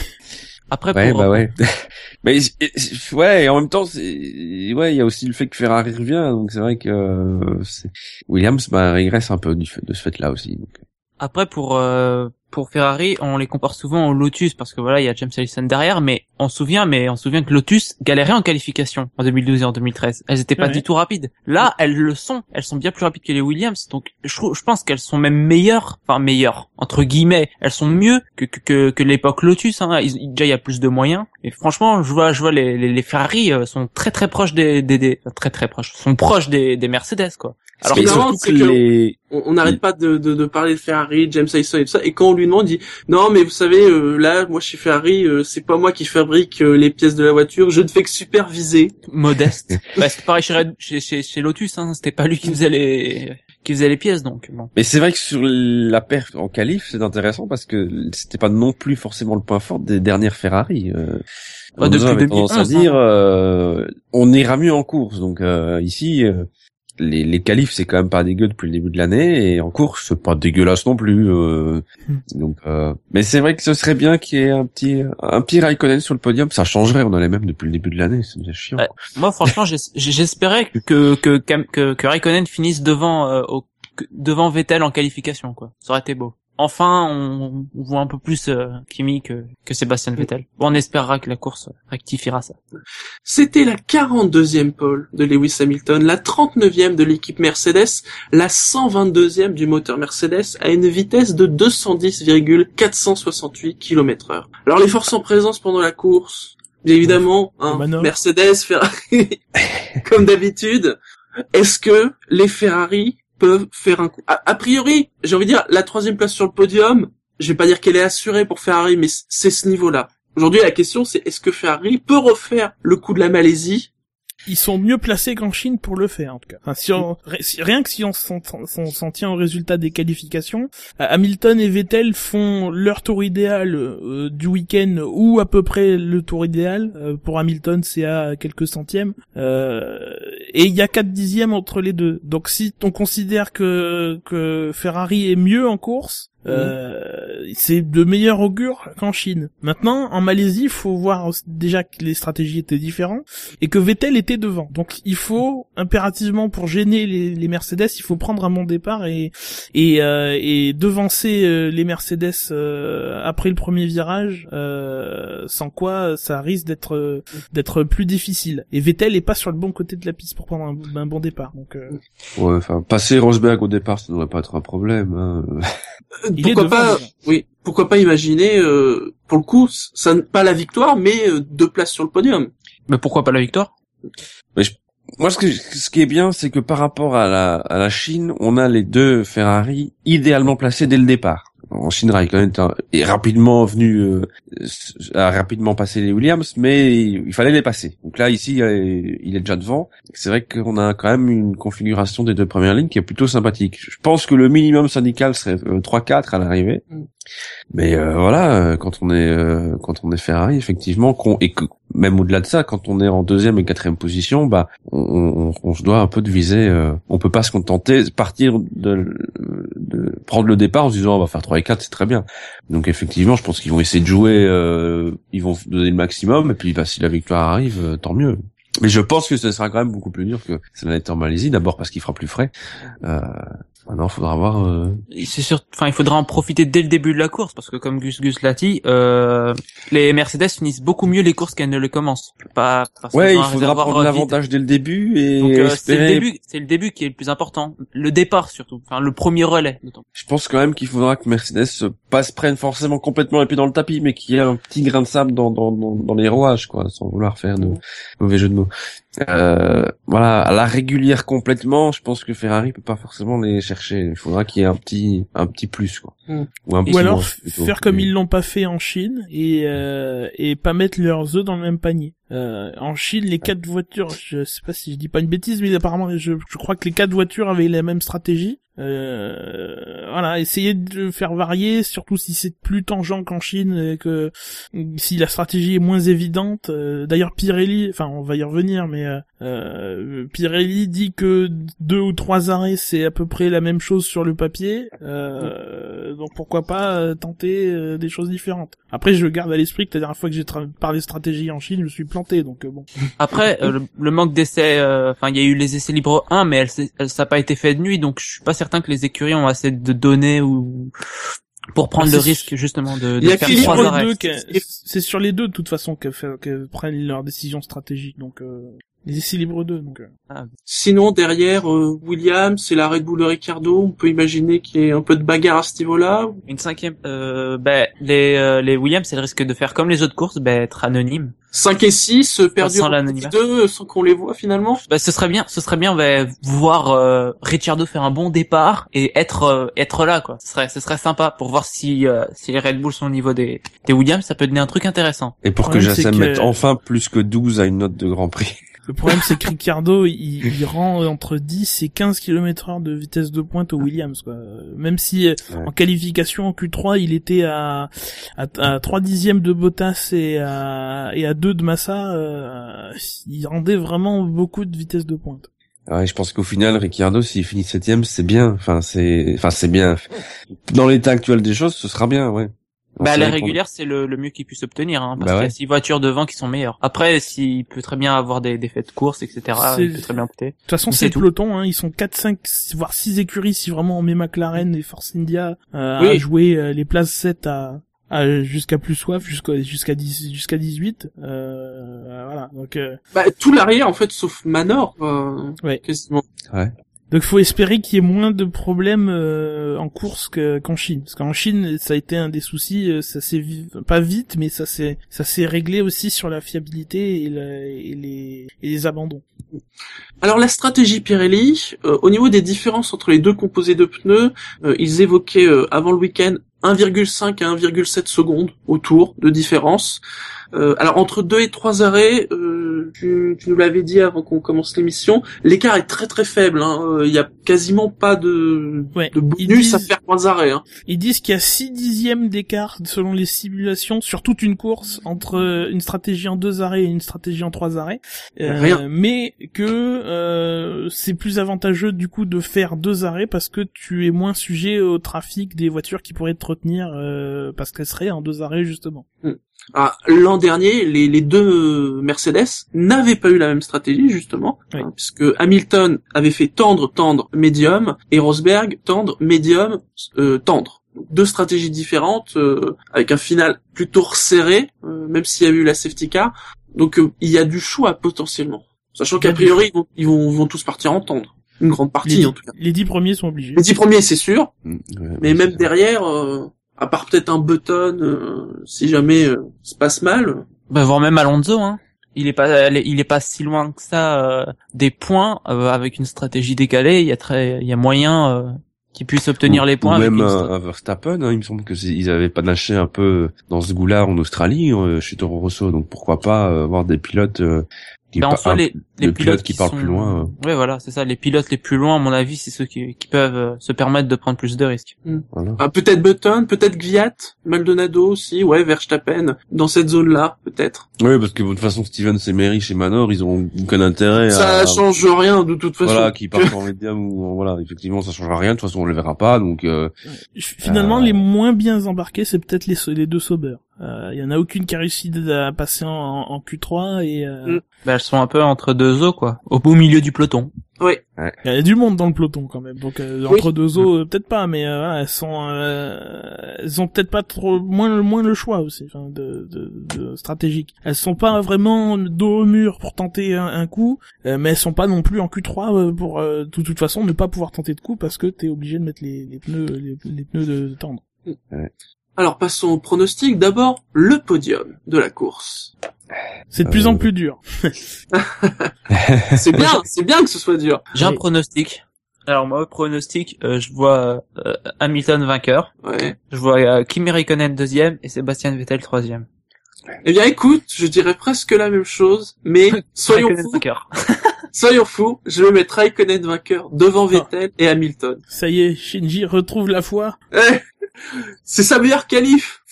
Après Ouais, pour, bah ouais. Mais ouais, et en même temps, c'est ouais, il y a aussi le fait que Ferrari revient, donc c'est vrai que euh, c'est- Williams bah, régresse un peu du fait, de ce fait-là aussi. Donc. Après pour euh, pour Ferrari, on les compare souvent au Lotus parce que voilà, il y a James Allison derrière, mais on se souvient, mais on se souvient que Lotus galérait en qualification en 2012 et en 2013. Elles étaient pas du tout rapides. Là, elles le sont. Elles sont bien plus rapides que les Williams. Donc, je, je pense qu'elles sont même meilleures, enfin meilleures entre guillemets. Elles sont mieux que que que, que l'époque Lotus. Hein. Ils- déjà, il y a plus de moyens. Et franchement, je vois, je vois les les, les Ferrari euh, sont très très proches des des, des très très proches. Sont proches des des Mercedes quoi. Alors, c'est les... on n'arrête pas de, de, de parler de Ferrari, James Allison et tout ça, et quand on lui demande, il dit non mais vous savez euh, là, moi chez Ferrari, euh, c'est pas moi qui fabrique euh, les pièces de la voiture, je ne fais que superviser. Modeste. Parce que pareil chez, chez, chez, chez Lotus, hein, c'était pas lui qui faisait les qui faisait les pièces, donc bon. Mais c'est vrai que sur la perf en qualif, c'est intéressant parce que c'était pas non plus forcément le point fort des dernières Ferrari. Euh, Bah, depuis avait tendance à 2011, dire, euh, on ira mieux en course. Donc euh, ici, euh, les, les qualifs, c'est quand même pas dégueu depuis le début de l'année, et en course, c'est pas dégueulasse non plus. euh, donc, euh, mais c'est vrai que ce serait bien qu'il y ait un petit, un petit Raikkonen sur le podium. Ça changerait. On en est même depuis le début de l'année. C'est chiant. Ouais. Moi, franchement, j'es- j'espérais que que que, que Raikkonen finisse devant euh, devant Vettel en qualification, quoi. Ça aurait été beau. Enfin, on, on voit un peu plus euh, Kimi que, que Sébastien Vettel. Bon, on espérera que la course rectifiera ça. C'était la 42e pole de Lewis Hamilton, la 39e de l'équipe Mercedes, la 122e du moteur Mercedes à une vitesse de 210,468 km heure. Alors les forces en présence pendant la course, bien évidemment, hein. Mercedes, Ferrari, comme d'habitude. Est-ce que les Ferrari peuvent faire un coup a, priori, j'ai envie de dire, la troisième place sur le podium, je vais pas dire qu'elle est assurée pour Ferrari, mais c'est ce niveau-là. Aujourd'hui, la question, c'est est-ce que Ferrari peut refaire le coup de la Malaisie Ils sont mieux placés qu'en Chine pour le faire, en tout cas. Enfin, si on- ri- si- rien que si on s'en tient au résultat des qualifications, euh, Hamilton et Vettel font leur tour idéal euh, du week-end ou à peu près le tour idéal. Euh, pour Hamilton, c'est à quelques centièmes. Euh, et il y a quatre dixièmes entre les deux. Donc si on considère que, que Ferrari est mieux en course, euh, c'est de meilleur augure qu'en Chine. Maintenant, en Malaisie, il faut voir déjà que les stratégies étaient différentes et que Vettel était devant. Donc il faut impérativement pour gêner les, les Mercedes, il faut prendre un bon départ et et, euh, et devancer euh, les Mercedes euh, après le premier virage, euh, sans quoi ça risque d'être d'être plus difficile. Et Vettel est pas sur le bon côté de la piste pour prendre un, un bon départ. Donc euh, Ouais, enfin, passer Rosberg au départ, ça devrait pas être un problème. Hein. Il Pourquoi devant, pas déjà. Oui, pourquoi pas imaginer euh, pour le coup, ça pas la victoire, mais euh, deux places sur le podium. Mais pourquoi pas la victoire? Moi, ce, que, ce qui est bien, c'est que par rapport à la, à la Chine, on a les deux Ferrari idéalement placés dès le départ. En Chine, Raikkonen est rapidement venu, euh, a rapidement passé les Williams, mais il fallait les passer. Donc là, ici, euh, il est déjà devant. C'est vrai qu'on a quand même une configuration des deux premières lignes qui est plutôt sympathique. Je pense que le minimum syndical serait euh, 3-4 à l'arrivée. Mm. Mais euh, voilà, euh, quand on est euh, quand on est Ferrari, effectivement, qu'on et que même au-delà de ça, quand on est en deuxième et quatrième position, bah on, on, on se doit un peu de viser. euh, on peut pas se contenter partir de, de prendre le départ en se disant on va faire 3 et 4, c'est très bien. Donc effectivement, je pense qu'ils vont essayer de jouer, euh, ils vont donner le maximum et puis bah, si la victoire arrive, euh, tant mieux. Mais je pense que ce sera quand même beaucoup plus dur que ça n'a été en Malaisie. D'abord parce qu'il fera plus frais. Euh, maintenant, faudra voir. Euh... C'est sûr, enfin, il faudra en profiter dès le début de la course parce que comme Gus Gus l'a dit, euh, les Mercedes finissent beaucoup mieux les courses qu'elles ne les commencent. Pas parce Ouais, il faudra prendre l'avantage dès le début et Donc euh, c'est le début, c'est le début qui est le plus important. Le départ surtout, enfin le premier relais. Je pense quand même qu'il faudra que Mercedes se pas se prenne forcément complètement les pieds dans le tapis, mais qu'il y ait un petit grain de sable dans, dans, dans, dans les rouages, quoi, sans vouloir faire de mauvais jeux de mots. Euh, voilà, à la régulière complètement, je pense que Ferrari peut pas forcément les chercher. Il faudra qu'il y ait un petit un petit plus, quoi. Ou, un petit ou alors plutôt. faire comme ils l'ont pas fait en Chine et euh, et pas mettre leurs œufs dans le même panier. Euh, en Chine, les quatre voitures, je sais pas si je dis pas une bêtise, mais apparemment, je, je crois que les quatre voitures avaient la même stratégie. Euh, voilà, essayer de faire varier, surtout si c'est plus tangent qu'en Chine et que si la stratégie est moins évidente. Euh, D'ailleurs, Pirelli, enfin, on va y revenir, mais euh, euh, Pirelli dit que deux ou trois arrêts c'est à peu près la même chose sur le papier. Euh, donc pourquoi pas euh, tenter euh, des choses différentes. Après, je garde à l'esprit que la dernière fois que j'ai parlé stratégie en Chine, je me suis planté. Donc euh, bon. Après, euh, le, le manque d'essais, euh, enfin il y a eu les essais libres 1, mais elle, ça n'a pas été fait de nuit, donc je suis pas certain que les écuries ont assez de données ou pour prendre Ah, le risque justement de, de faire que trois arrêts. que- c'est sur les deux de toute façon qu'elles fait- qu'elles prennent leurs décisions stratégiques. Donc euh, Les essais libres 2, donc. euh. Sinon, derrière, euh, Williams, c'est la Red Bull de Ricardo. On peut imaginer qu'il y ait un peu de bagarre à ce niveau-là. Une cinquième, euh, ben, les, euh, les Williams, elles risquent de faire comme les autres courses, ben, être anonymes. 5 et 6, euh, perdus sans. 2 sans qu'on les voit finalement. Ben, ce serait bien, ce serait bien, ben, voir euh, Ricciardo faire un bon départ et être euh, être là, quoi. Ce serait, ce serait sympa pour voir si euh, si les Red Bull sont au niveau des des Williams, ça peut donner un truc intéressant. Et pour que Jassem que- mette enfin plus que 12 à une note de Grand Prix. Le problème, c'est que Ricardo, il, il rend entre 10 et 15 km heure de vitesse de pointe au Williams, quoi. Même si, euh, Ouais. en qualification, en Q3, il était à, à, à 3 dixièmes de Bottas et à, et à 2 de Massa, euh, il rendait vraiment beaucoup de vitesse de pointe. Ouais, je pense qu'au final, Ricciardo, s'il finit septième, c'est bien. Enfin, c'est, enfin, c'est bien. Dans l'état actuel des choses, ce sera bien, ouais. Bah, la régulière, c'est le, le mieux qu'il puisse obtenir, hein, parce Bah qu'il y a six voitures devant qui sont meilleures. Après, s'il peut très bien avoir des, des faits de course, etc., il peut très bien opter. De toute façon, c'est le tout. peloton, hein, ils sont 4, 5, voire 6 écuries si vraiment on met McLaren et Force India euh, à jouer euh, les places 7 à, à jusqu'à plus soif, jusqu'à jusqu'à 10 jusqu'à 18. Euh, voilà. Donc euh, Bah, tout l'arrière en fait, sauf Manor. euh, Ouais. quasiment. Donc faut espérer qu'il y ait moins de problèmes euh, en course que- qu'en Chine, parce qu'en Chine ça a été un des soucis, euh, ça s'est pas vite, mais ça s'est ça s'est réglé aussi sur la fiabilité et, la- et les et les abandons. Alors la stratégie Pirelli, euh, au niveau des différences entre les deux composés de pneus, euh, ils évoquaient euh, avant le week-end 1,5 à 1,7 secondes au tour de différence. Euh, alors entre deux et trois arrêts, euh, tu, tu nous l'avais dit avant qu'on commence l'émission, l'écart est très très faible. hein. Euh, Il y a quasiment pas de, Ouais. de bonus disent- à faire trois arrêts. Hein. Ils disent qu'il y a 6 dixièmes d'écart selon les simulations sur toute une course entre euh, une stratégie en deux arrêts et une stratégie en trois arrêts. Euh, Rien. Mais que euh, c'est plus avantageux du coup de faire deux arrêts parce que tu es moins sujet au trafic des voitures qui pourraient te retenir euh, parce qu'elles seraient en deux arrêts justement. Ah, L'an dernier, les, les deux Mercedes n'avaient pas eu la même stratégie justement, Oui. hein, puisque Hamilton avait fait tendre, tendre, médium, et Rosberg tendre, médium, euh, tendre. Donc, deux stratégies différentes, euh, avec un final plutôt resserré, euh, même s'il y a eu la safety car. Donc euh, il y a du choix potentiellement, sachant qu'a priori ils vont, ils vont, vont tous partir en tendre, une grande partie dix- en tout cas. les dix premiers sont obligés. Les dix premiers c'est sûr, Mm, ouais, mais même derrière, euh, à part peut-être un Button, euh, si jamais euh, se passe mal. Bah, voire même Alonso, hein. Il est pas, il est pas si loin que ça euh, des points euh, avec une stratégie décalée. Il y a très, il y a moyen euh, qu'il puisse obtenir les Ou points. avec même stra- un Verstappen, hein, il me semble que c'est- ils avaient panaché un peu dans ce goût-là en Australie, euh, chez Toro Rosso, donc pourquoi pas euh, avoir des pilotes euh, qui Ben, en pa- soi, un- les, les le pilote pilotes qui parle sont- plus loin, euh. Ouais, voilà, c'est ça. Les pilotes les plus loin, à mon avis, c'est ceux qui, qui peuvent euh, se permettre de prendre plus de risques. voilà. Ah, peut-être Button, peut-être Gviat, Maldonado aussi, ouais, Verstappen, dans cette zone-là, peut-être. Oui, parce que de toute façon, Steven Semery chez Manor, ils ont aucun intérêt Ça à... change rien de toute façon. Voilà, qui partent en médium ou voilà, effectivement, ça changera rien. De toute façon, on le verra pas, donc euh, Finalement, Euh. les moins bien embarqués, c'est peut-être les, les deux Sauber. Euh, Il y en a aucune qui a réussi à passer en, en Q3 et euh, Mm. Ben, elles sont un peu entre deux eaux, quoi. Au beau milieu du peloton. Ouais. il y a du monde dans le peloton quand même. Donc euh, Oui. entre deux eaux, euh, peut-être pas, mais euh, elles sont, euh, elles ont peut-être pas trop moins moins le choix aussi, enfin, de, de, de stratégique. Elles sont pas vraiment dos au mur pour tenter un, un coup, euh, mais elles sont pas non plus en Q3 euh, pour euh, de toute façon ne pas pouvoir tenter de coup parce que t'es obligé de mettre les, les pneus les, les pneus de, de tendre. Alors passons au pronostic. D'abord, le podium de la course. C'est de plus en Euh. plus dur. C'est bien, c'est bien que ce soit dur. J'ai un Oui. pronostic. Alors moi, pronostic, euh, je vois euh, Hamilton vainqueur. Ouais. Je vois euh, Kimi Raikkonen deuxième et Sébastien Vettel troisième. Eh bien, écoute, je dirais presque la même chose, mais soyons fous, vainqueur. soyons fous, je vais mettre Raikkonen vainqueur devant Vettel et Hamilton. Ça y est, Shinji retrouve la foi. Eh, c'est sa meilleure qualif,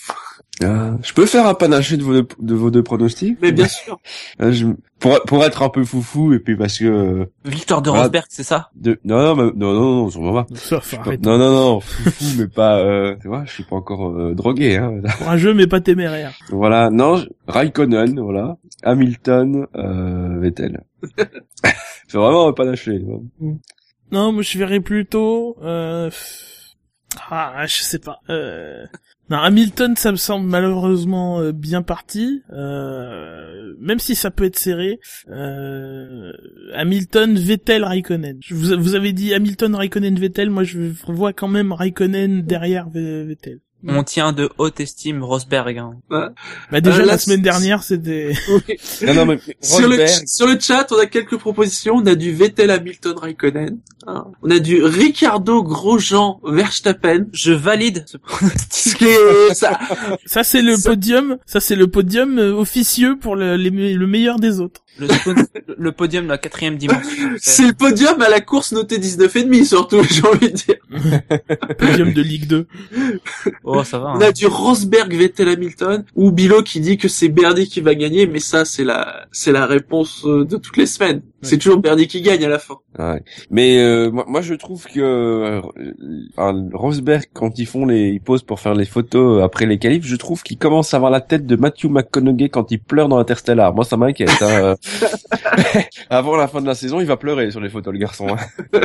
euh, je peux faire un panaché de vos deux, de vos deux pronostics. mais bien sûr. Je- pour pour être un peu foufou et puis parce que euh, Victoire de Voilà. Rosberg, c'est ça? De, non non mais- non non non sûrement pas. Ça, faut arrêter. Non non non foufou mais pas euh, tu vois je suis pas encore euh, drogué hein. Pour un jeu, mais pas téméraire. Voilà, non, je- Raikkonen, voilà, Hamilton, euh, Vettel. C'est vraiment un panaché. Non, moi je verrais plutôt euh, Ah, je sais pas. Euh... Hamilton, ça me semble malheureusement euh, bien parti. Euh... Même si ça peut être serré. Euh... Hamilton, Vettel, Raikkonen. Vous, vous avez dit Hamilton, Raikkonen, Vettel. Moi, je vois quand même Raikkonen derrière Ve- Vettel. On tient de haute estime Rosberg. Hein. Bah déjà Euh, la semaine dernière, c'était. Oui. Non, non, mais Sur le, sur le chat, on a quelques propositions. On a du Vettel Hamilton Raikkonen. hein. On a du Ricardo Grosjean Verstappen. Je valide ce pronostic. ça, Ça c'est le Ça- podium. Ça c'est le podium euh, officieux pour le, les le meilleur des autres. Le, podium de la quatrième dimension. c'est le podium à la course notée 19,5 surtout, j'ai envie de dire. Podium de Ligue 2. Oh, ça va. On hein. a du Rosberg Vettel Hamilton ou Bilo qui dit que c'est Bernie qui va gagner, mais ça c'est la c'est la réponse euh, de toutes les semaines. C'est toujours Bernie qui gagne à la fin. Ouais. Mais euh, moi, moi, je trouve que euh, Rosberg quand ils font les, ils posent pour faire les photos après les qualifs, je trouve qu'il commence à avoir la tête de Matthew McConaughey quand il pleure dans Interstellar. Moi, ça m'inquiète. hein. Avant la fin de la saison, il va pleurer sur les photos, le garçon. hein.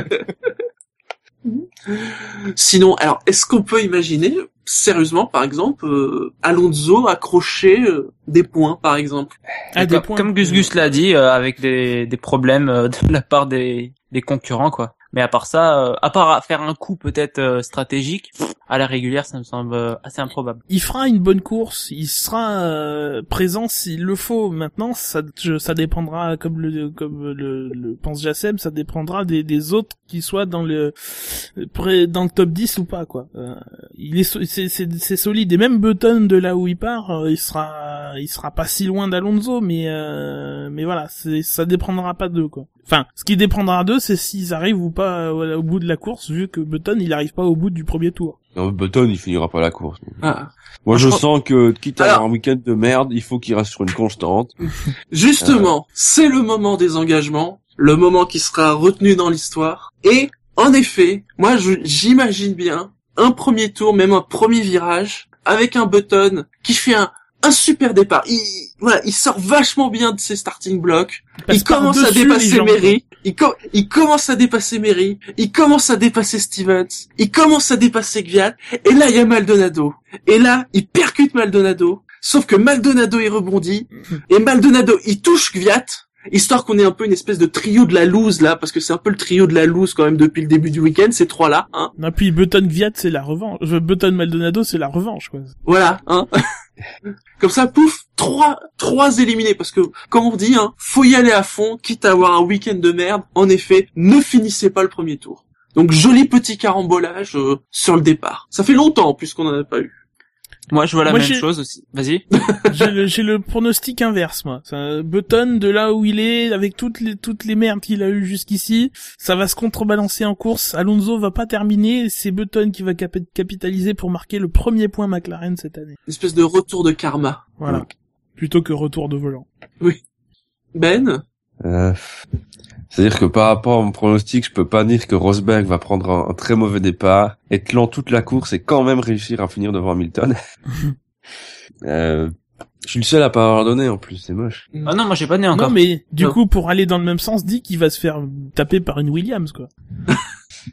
Sinon, alors est-ce qu'on peut imaginer sérieusement, par exemple, euh, Alonso accrocher euh, des points, par exemple? Ah, des comme, points. comme Gus Gus l'a dit, euh, avec des, des problèmes euh, de la part des, des concurrents, quoi. Mais à part ça, euh, à part faire un coup peut-être euh, stratégique, à la régulière, ça me semble euh, assez improbable. il fera une bonne course, il sera présent s'il le faut. Maintenant, ça, ça dépendra, comme le, comme le, le pense Jassem, ça dépendra des, des autres qui soient dans le, dans le top 10 ou pas, quoi. Il est, c'est, c'est, c'est solide. Et même Button de là où il part, il sera, il sera pas si loin d'Alonso, mais, euh, mais voilà, c'est, ça dépendra pas d'eux, quoi. Enfin, ce qui dépendra d'eux, c'est s'ils arrivent ou pas euh, au bout de la course, vu que Button, il arrive pas au bout du premier tour. Non, Button, il finira pas la course. Ah. Moi, je sens que quitte à Alors- avoir un week-end de merde, il faut qu'il reste sur une constante. Justement, c'est le moment des engagements, le moment qui sera retenu dans l'histoire. Et en effet, moi j'imagine bien un premier tour, même un premier virage, avec un Button qui fait un, un super départ. Il, voilà, il sort vachement bien de ses starting blocks. Il commence à dépasser gens. Mary. Il, co- il commence à dépasser Mary. Il commence à dépasser Stevens. Il commence à dépasser Gviat. Et là, il y a Maldonado. Et là, il percute Maldonado. Sauf que Maldonado, il rebondit. Et Maldonado, il touche Gviat. Histoire qu'on ait un peu une espèce de trio de la loose, là. Parce que c'est un peu le trio de la loose, quand même, depuis le début du week-end, ces trois-là, hein. Non, puis Button Viat, c'est la revanche. Euh, Button Maldonado, c'est la revanche, quoi. Voilà, hein. Comme ça, pouf, trois, trois éliminés. Parce que, comme on dit, hein, faut y aller à fond, quitte à avoir un week-end de merde. En effet, ne finissez pas le premier tour. Donc, joli petit carambolage euh, sur le départ. Ça fait longtemps, puisqu'on n'en a pas eu. Moi, je vois la Moi, même chose aussi. Vas-y. J'ai le, pronostic inverse, moi. Ça, Button, de là où il est, avec toutes les, toutes les merdes qu'il a eues jusqu'ici, ça va se contrebalancer en course. Alonso va pas terminer, c'est Button qui va cap- capitaliser pour marquer le premier point McLaren cette année. Une espèce de retour de karma. Voilà. Plutôt que retour de volant. Ben? Euh, C'est-à-dire que par rapport à mon pronostic, je peux pas dire que Rosberg va prendre un, un très mauvais départ, être lent toute la course et quand même réussir à finir devant Hamilton. euh, je suis le seul à pas avoir donné en plus, c'est moche. Ah non, moi j'ai pas né encore. Non, mais du Non. coup, pour aller dans le même sens, dit qu'il va se faire taper par une Williams, quoi.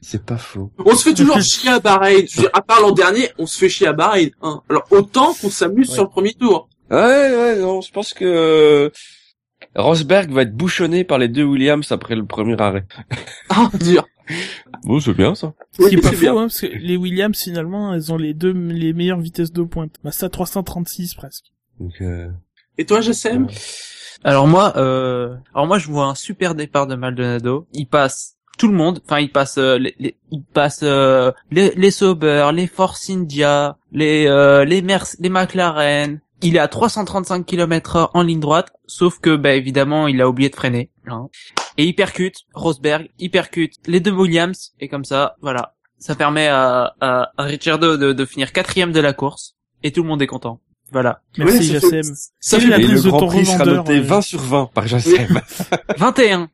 C'est pas faux. On se fait toujours chier à Bahreïn. Je veux dire, à part l'an dernier, on se fait chier à Bahreïn. Hein. Alors, autant qu'on s'amuse Ouais. sur le premier tour. Ouais, ouais, non, je pense que euh, Rosberg va être bouchonné par les deux Williams après le premier arrêt. Ah, dur. Bon, c'est bien ça. Oui, pas c'est faux, bien. hein, parce que les Williams, finalement, elles ont les deux, les meilleures vitesses de pointe. Bah, ça, 336 presque. Donc, euh, Et toi, Jassem Alors moi, euh, alors moi je vois un super départ de Maldonado. Il passe tout le monde. Enfin, il passe, euh, les, les- il passe euh, les, les Sauber, les Force India, les euh, les Merc- les McLaren. Il est à 335 km/h en ligne droite, sauf que bah évidemment il a oublié de freiner. hein. Et il percute Rosberg, il percute les deux Williams et comme ça, voilà, ça permet à, à, de, de finir quatrième de la course et tout le monde est content. Voilà. Merci fait- Jassem. Ça Quelle fait est la Et prise le de Grand ton Prix sera noté euh. 20 sur 20 par Jassem. 21.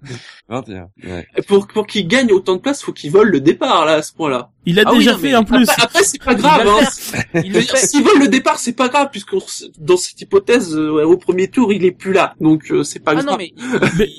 21. Ouais. Pour, pour qu'il gagne autant de place, faut qu'il vole le départ, là, à ce point-là. Il a Ah oui, déjà non, fait en plus. Après, après, c'est pas grave, le hein. S'il vole le départ, c'est pas grave, puisque dans cette hypothèse, euh, au premier tour, il est plus là. Donc, euh, c'est pas Ah grave. non, mais.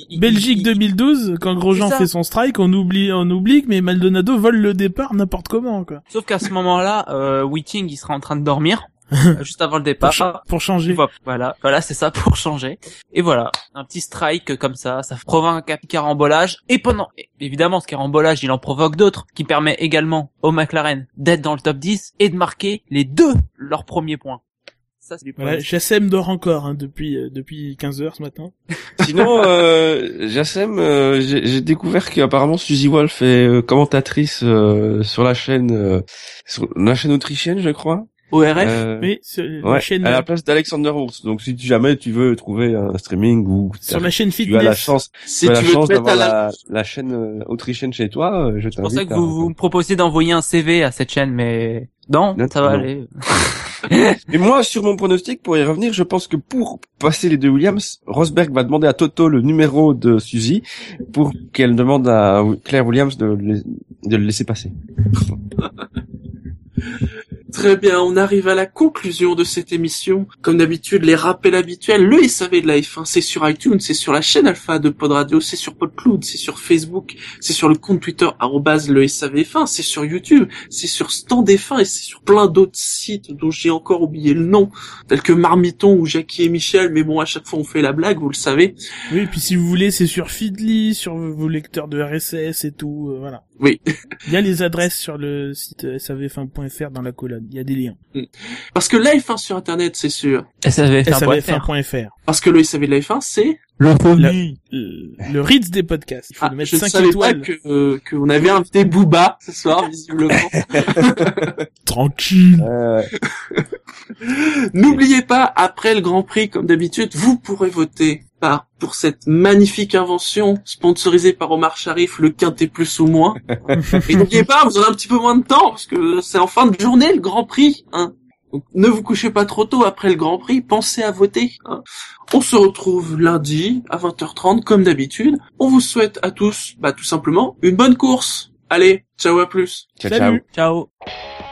Belgique il- 2012, quand Grosjean fait son strike, on oublie, on oublie que mais Maldonado vole le départ n'importe comment, quoi. Sauf qu'à ce moment-là, euh, Whiting, il sera en train de dormir. juste avant le Pour, départ. cha- pour changer. Voilà, voilà, c'est ça pour changer. Et voilà, un petit strike comme ça, ça provoque un carambolage. Et pendant, évidemment, ce carambolage, il en provoque d'autres, qui permet également au McLaren d'être dans le top 10 et de marquer les deux leurs premiers points. Ça, c'est Voilà. Jassem dort encore hein, depuis euh, depuis 15 heures ce matin. Sinon, euh, Jassem, euh, j'ai j'ai découvert qu'apparemment Suzy Wolf est euh, commentatrice euh, sur la chaîne, euh, sur la chaîne autrichienne, je crois. ORF. Euh, Oui, sur la ouais, chaîne à la place d'Alexander Wurz. Donc, si jamais tu veux trouver un streaming ou sur la chaîne tu as la fitness. chance, si tu as tu la veux chance te mettre à d'avoir la... la... la chaîne euh, autrichienne chez toi, euh, je C'est pour ça t'invite que à... vous, vous me proposez d'envoyer un CV à cette chaîne, mais non, Non, ça va non. aller. Et moi, sur mon pronostic, pour y revenir, je pense que pour passer les deux Williams, Rosberg va demander à Toto le numéro de Suzy pour qu'elle demande à Claire Williams de, le- de le laisser passer. Très bien, on arrive à la conclusion de cette émission. Comme d'habitude, les rappels habituels, le SAV de la F1, c'est sur iTunes, c'est sur la chaîne Alpha de Pod Radio, c'est sur PodCloud, c'est sur Facebook, c'est sur le compte Twitter, arrobase le SAVF1, c'est sur YouTube, c'est sur Stand F1 et c'est sur plein d'autres sites dont j'ai encore oublié le nom, tels que Marmiton ou Jackie et Michel, mais bon, à chaque fois on fait la blague, vous le savez. Oui, et puis si vous voulez, c'est sur Feedly, sur vos lecteurs de RSS et tout, euh, voilà. Oui. Il y a les adresses sur le site euh, savf1.fr dans la colonne. Il y a des liens. Parce que la F1 sur Internet, c'est sûr. SAVF1.fr. savf1.fr. Parce que le SAV de la F1, c'est... Le Le, le Ritz des podcasts. Il faut Ah, le mettre je ne 5 savais étoiles. pas que euh, qu'on avait invité Booba ce soir, visiblement. Tranquille. Euh, N'oubliez pas, après le Grand Prix, comme d'habitude, vous pourrez voter par, pour cette magnifique invention sponsorisée par Omar Sharif, le quintet plus ou moins. Et n'oubliez pas, vous aurez un petit peu moins de temps, parce que c'est en fin de journée, le Grand Prix. Hein. Donc, ne vous couchez pas trop tôt après le Grand Prix, pensez à voter. hein. On se retrouve lundi à 20h30, comme d'habitude. On vous souhaite à tous, bah, tout simplement, une bonne course. Allez, ciao à plus. ciao, ciao. Salut. Ciao.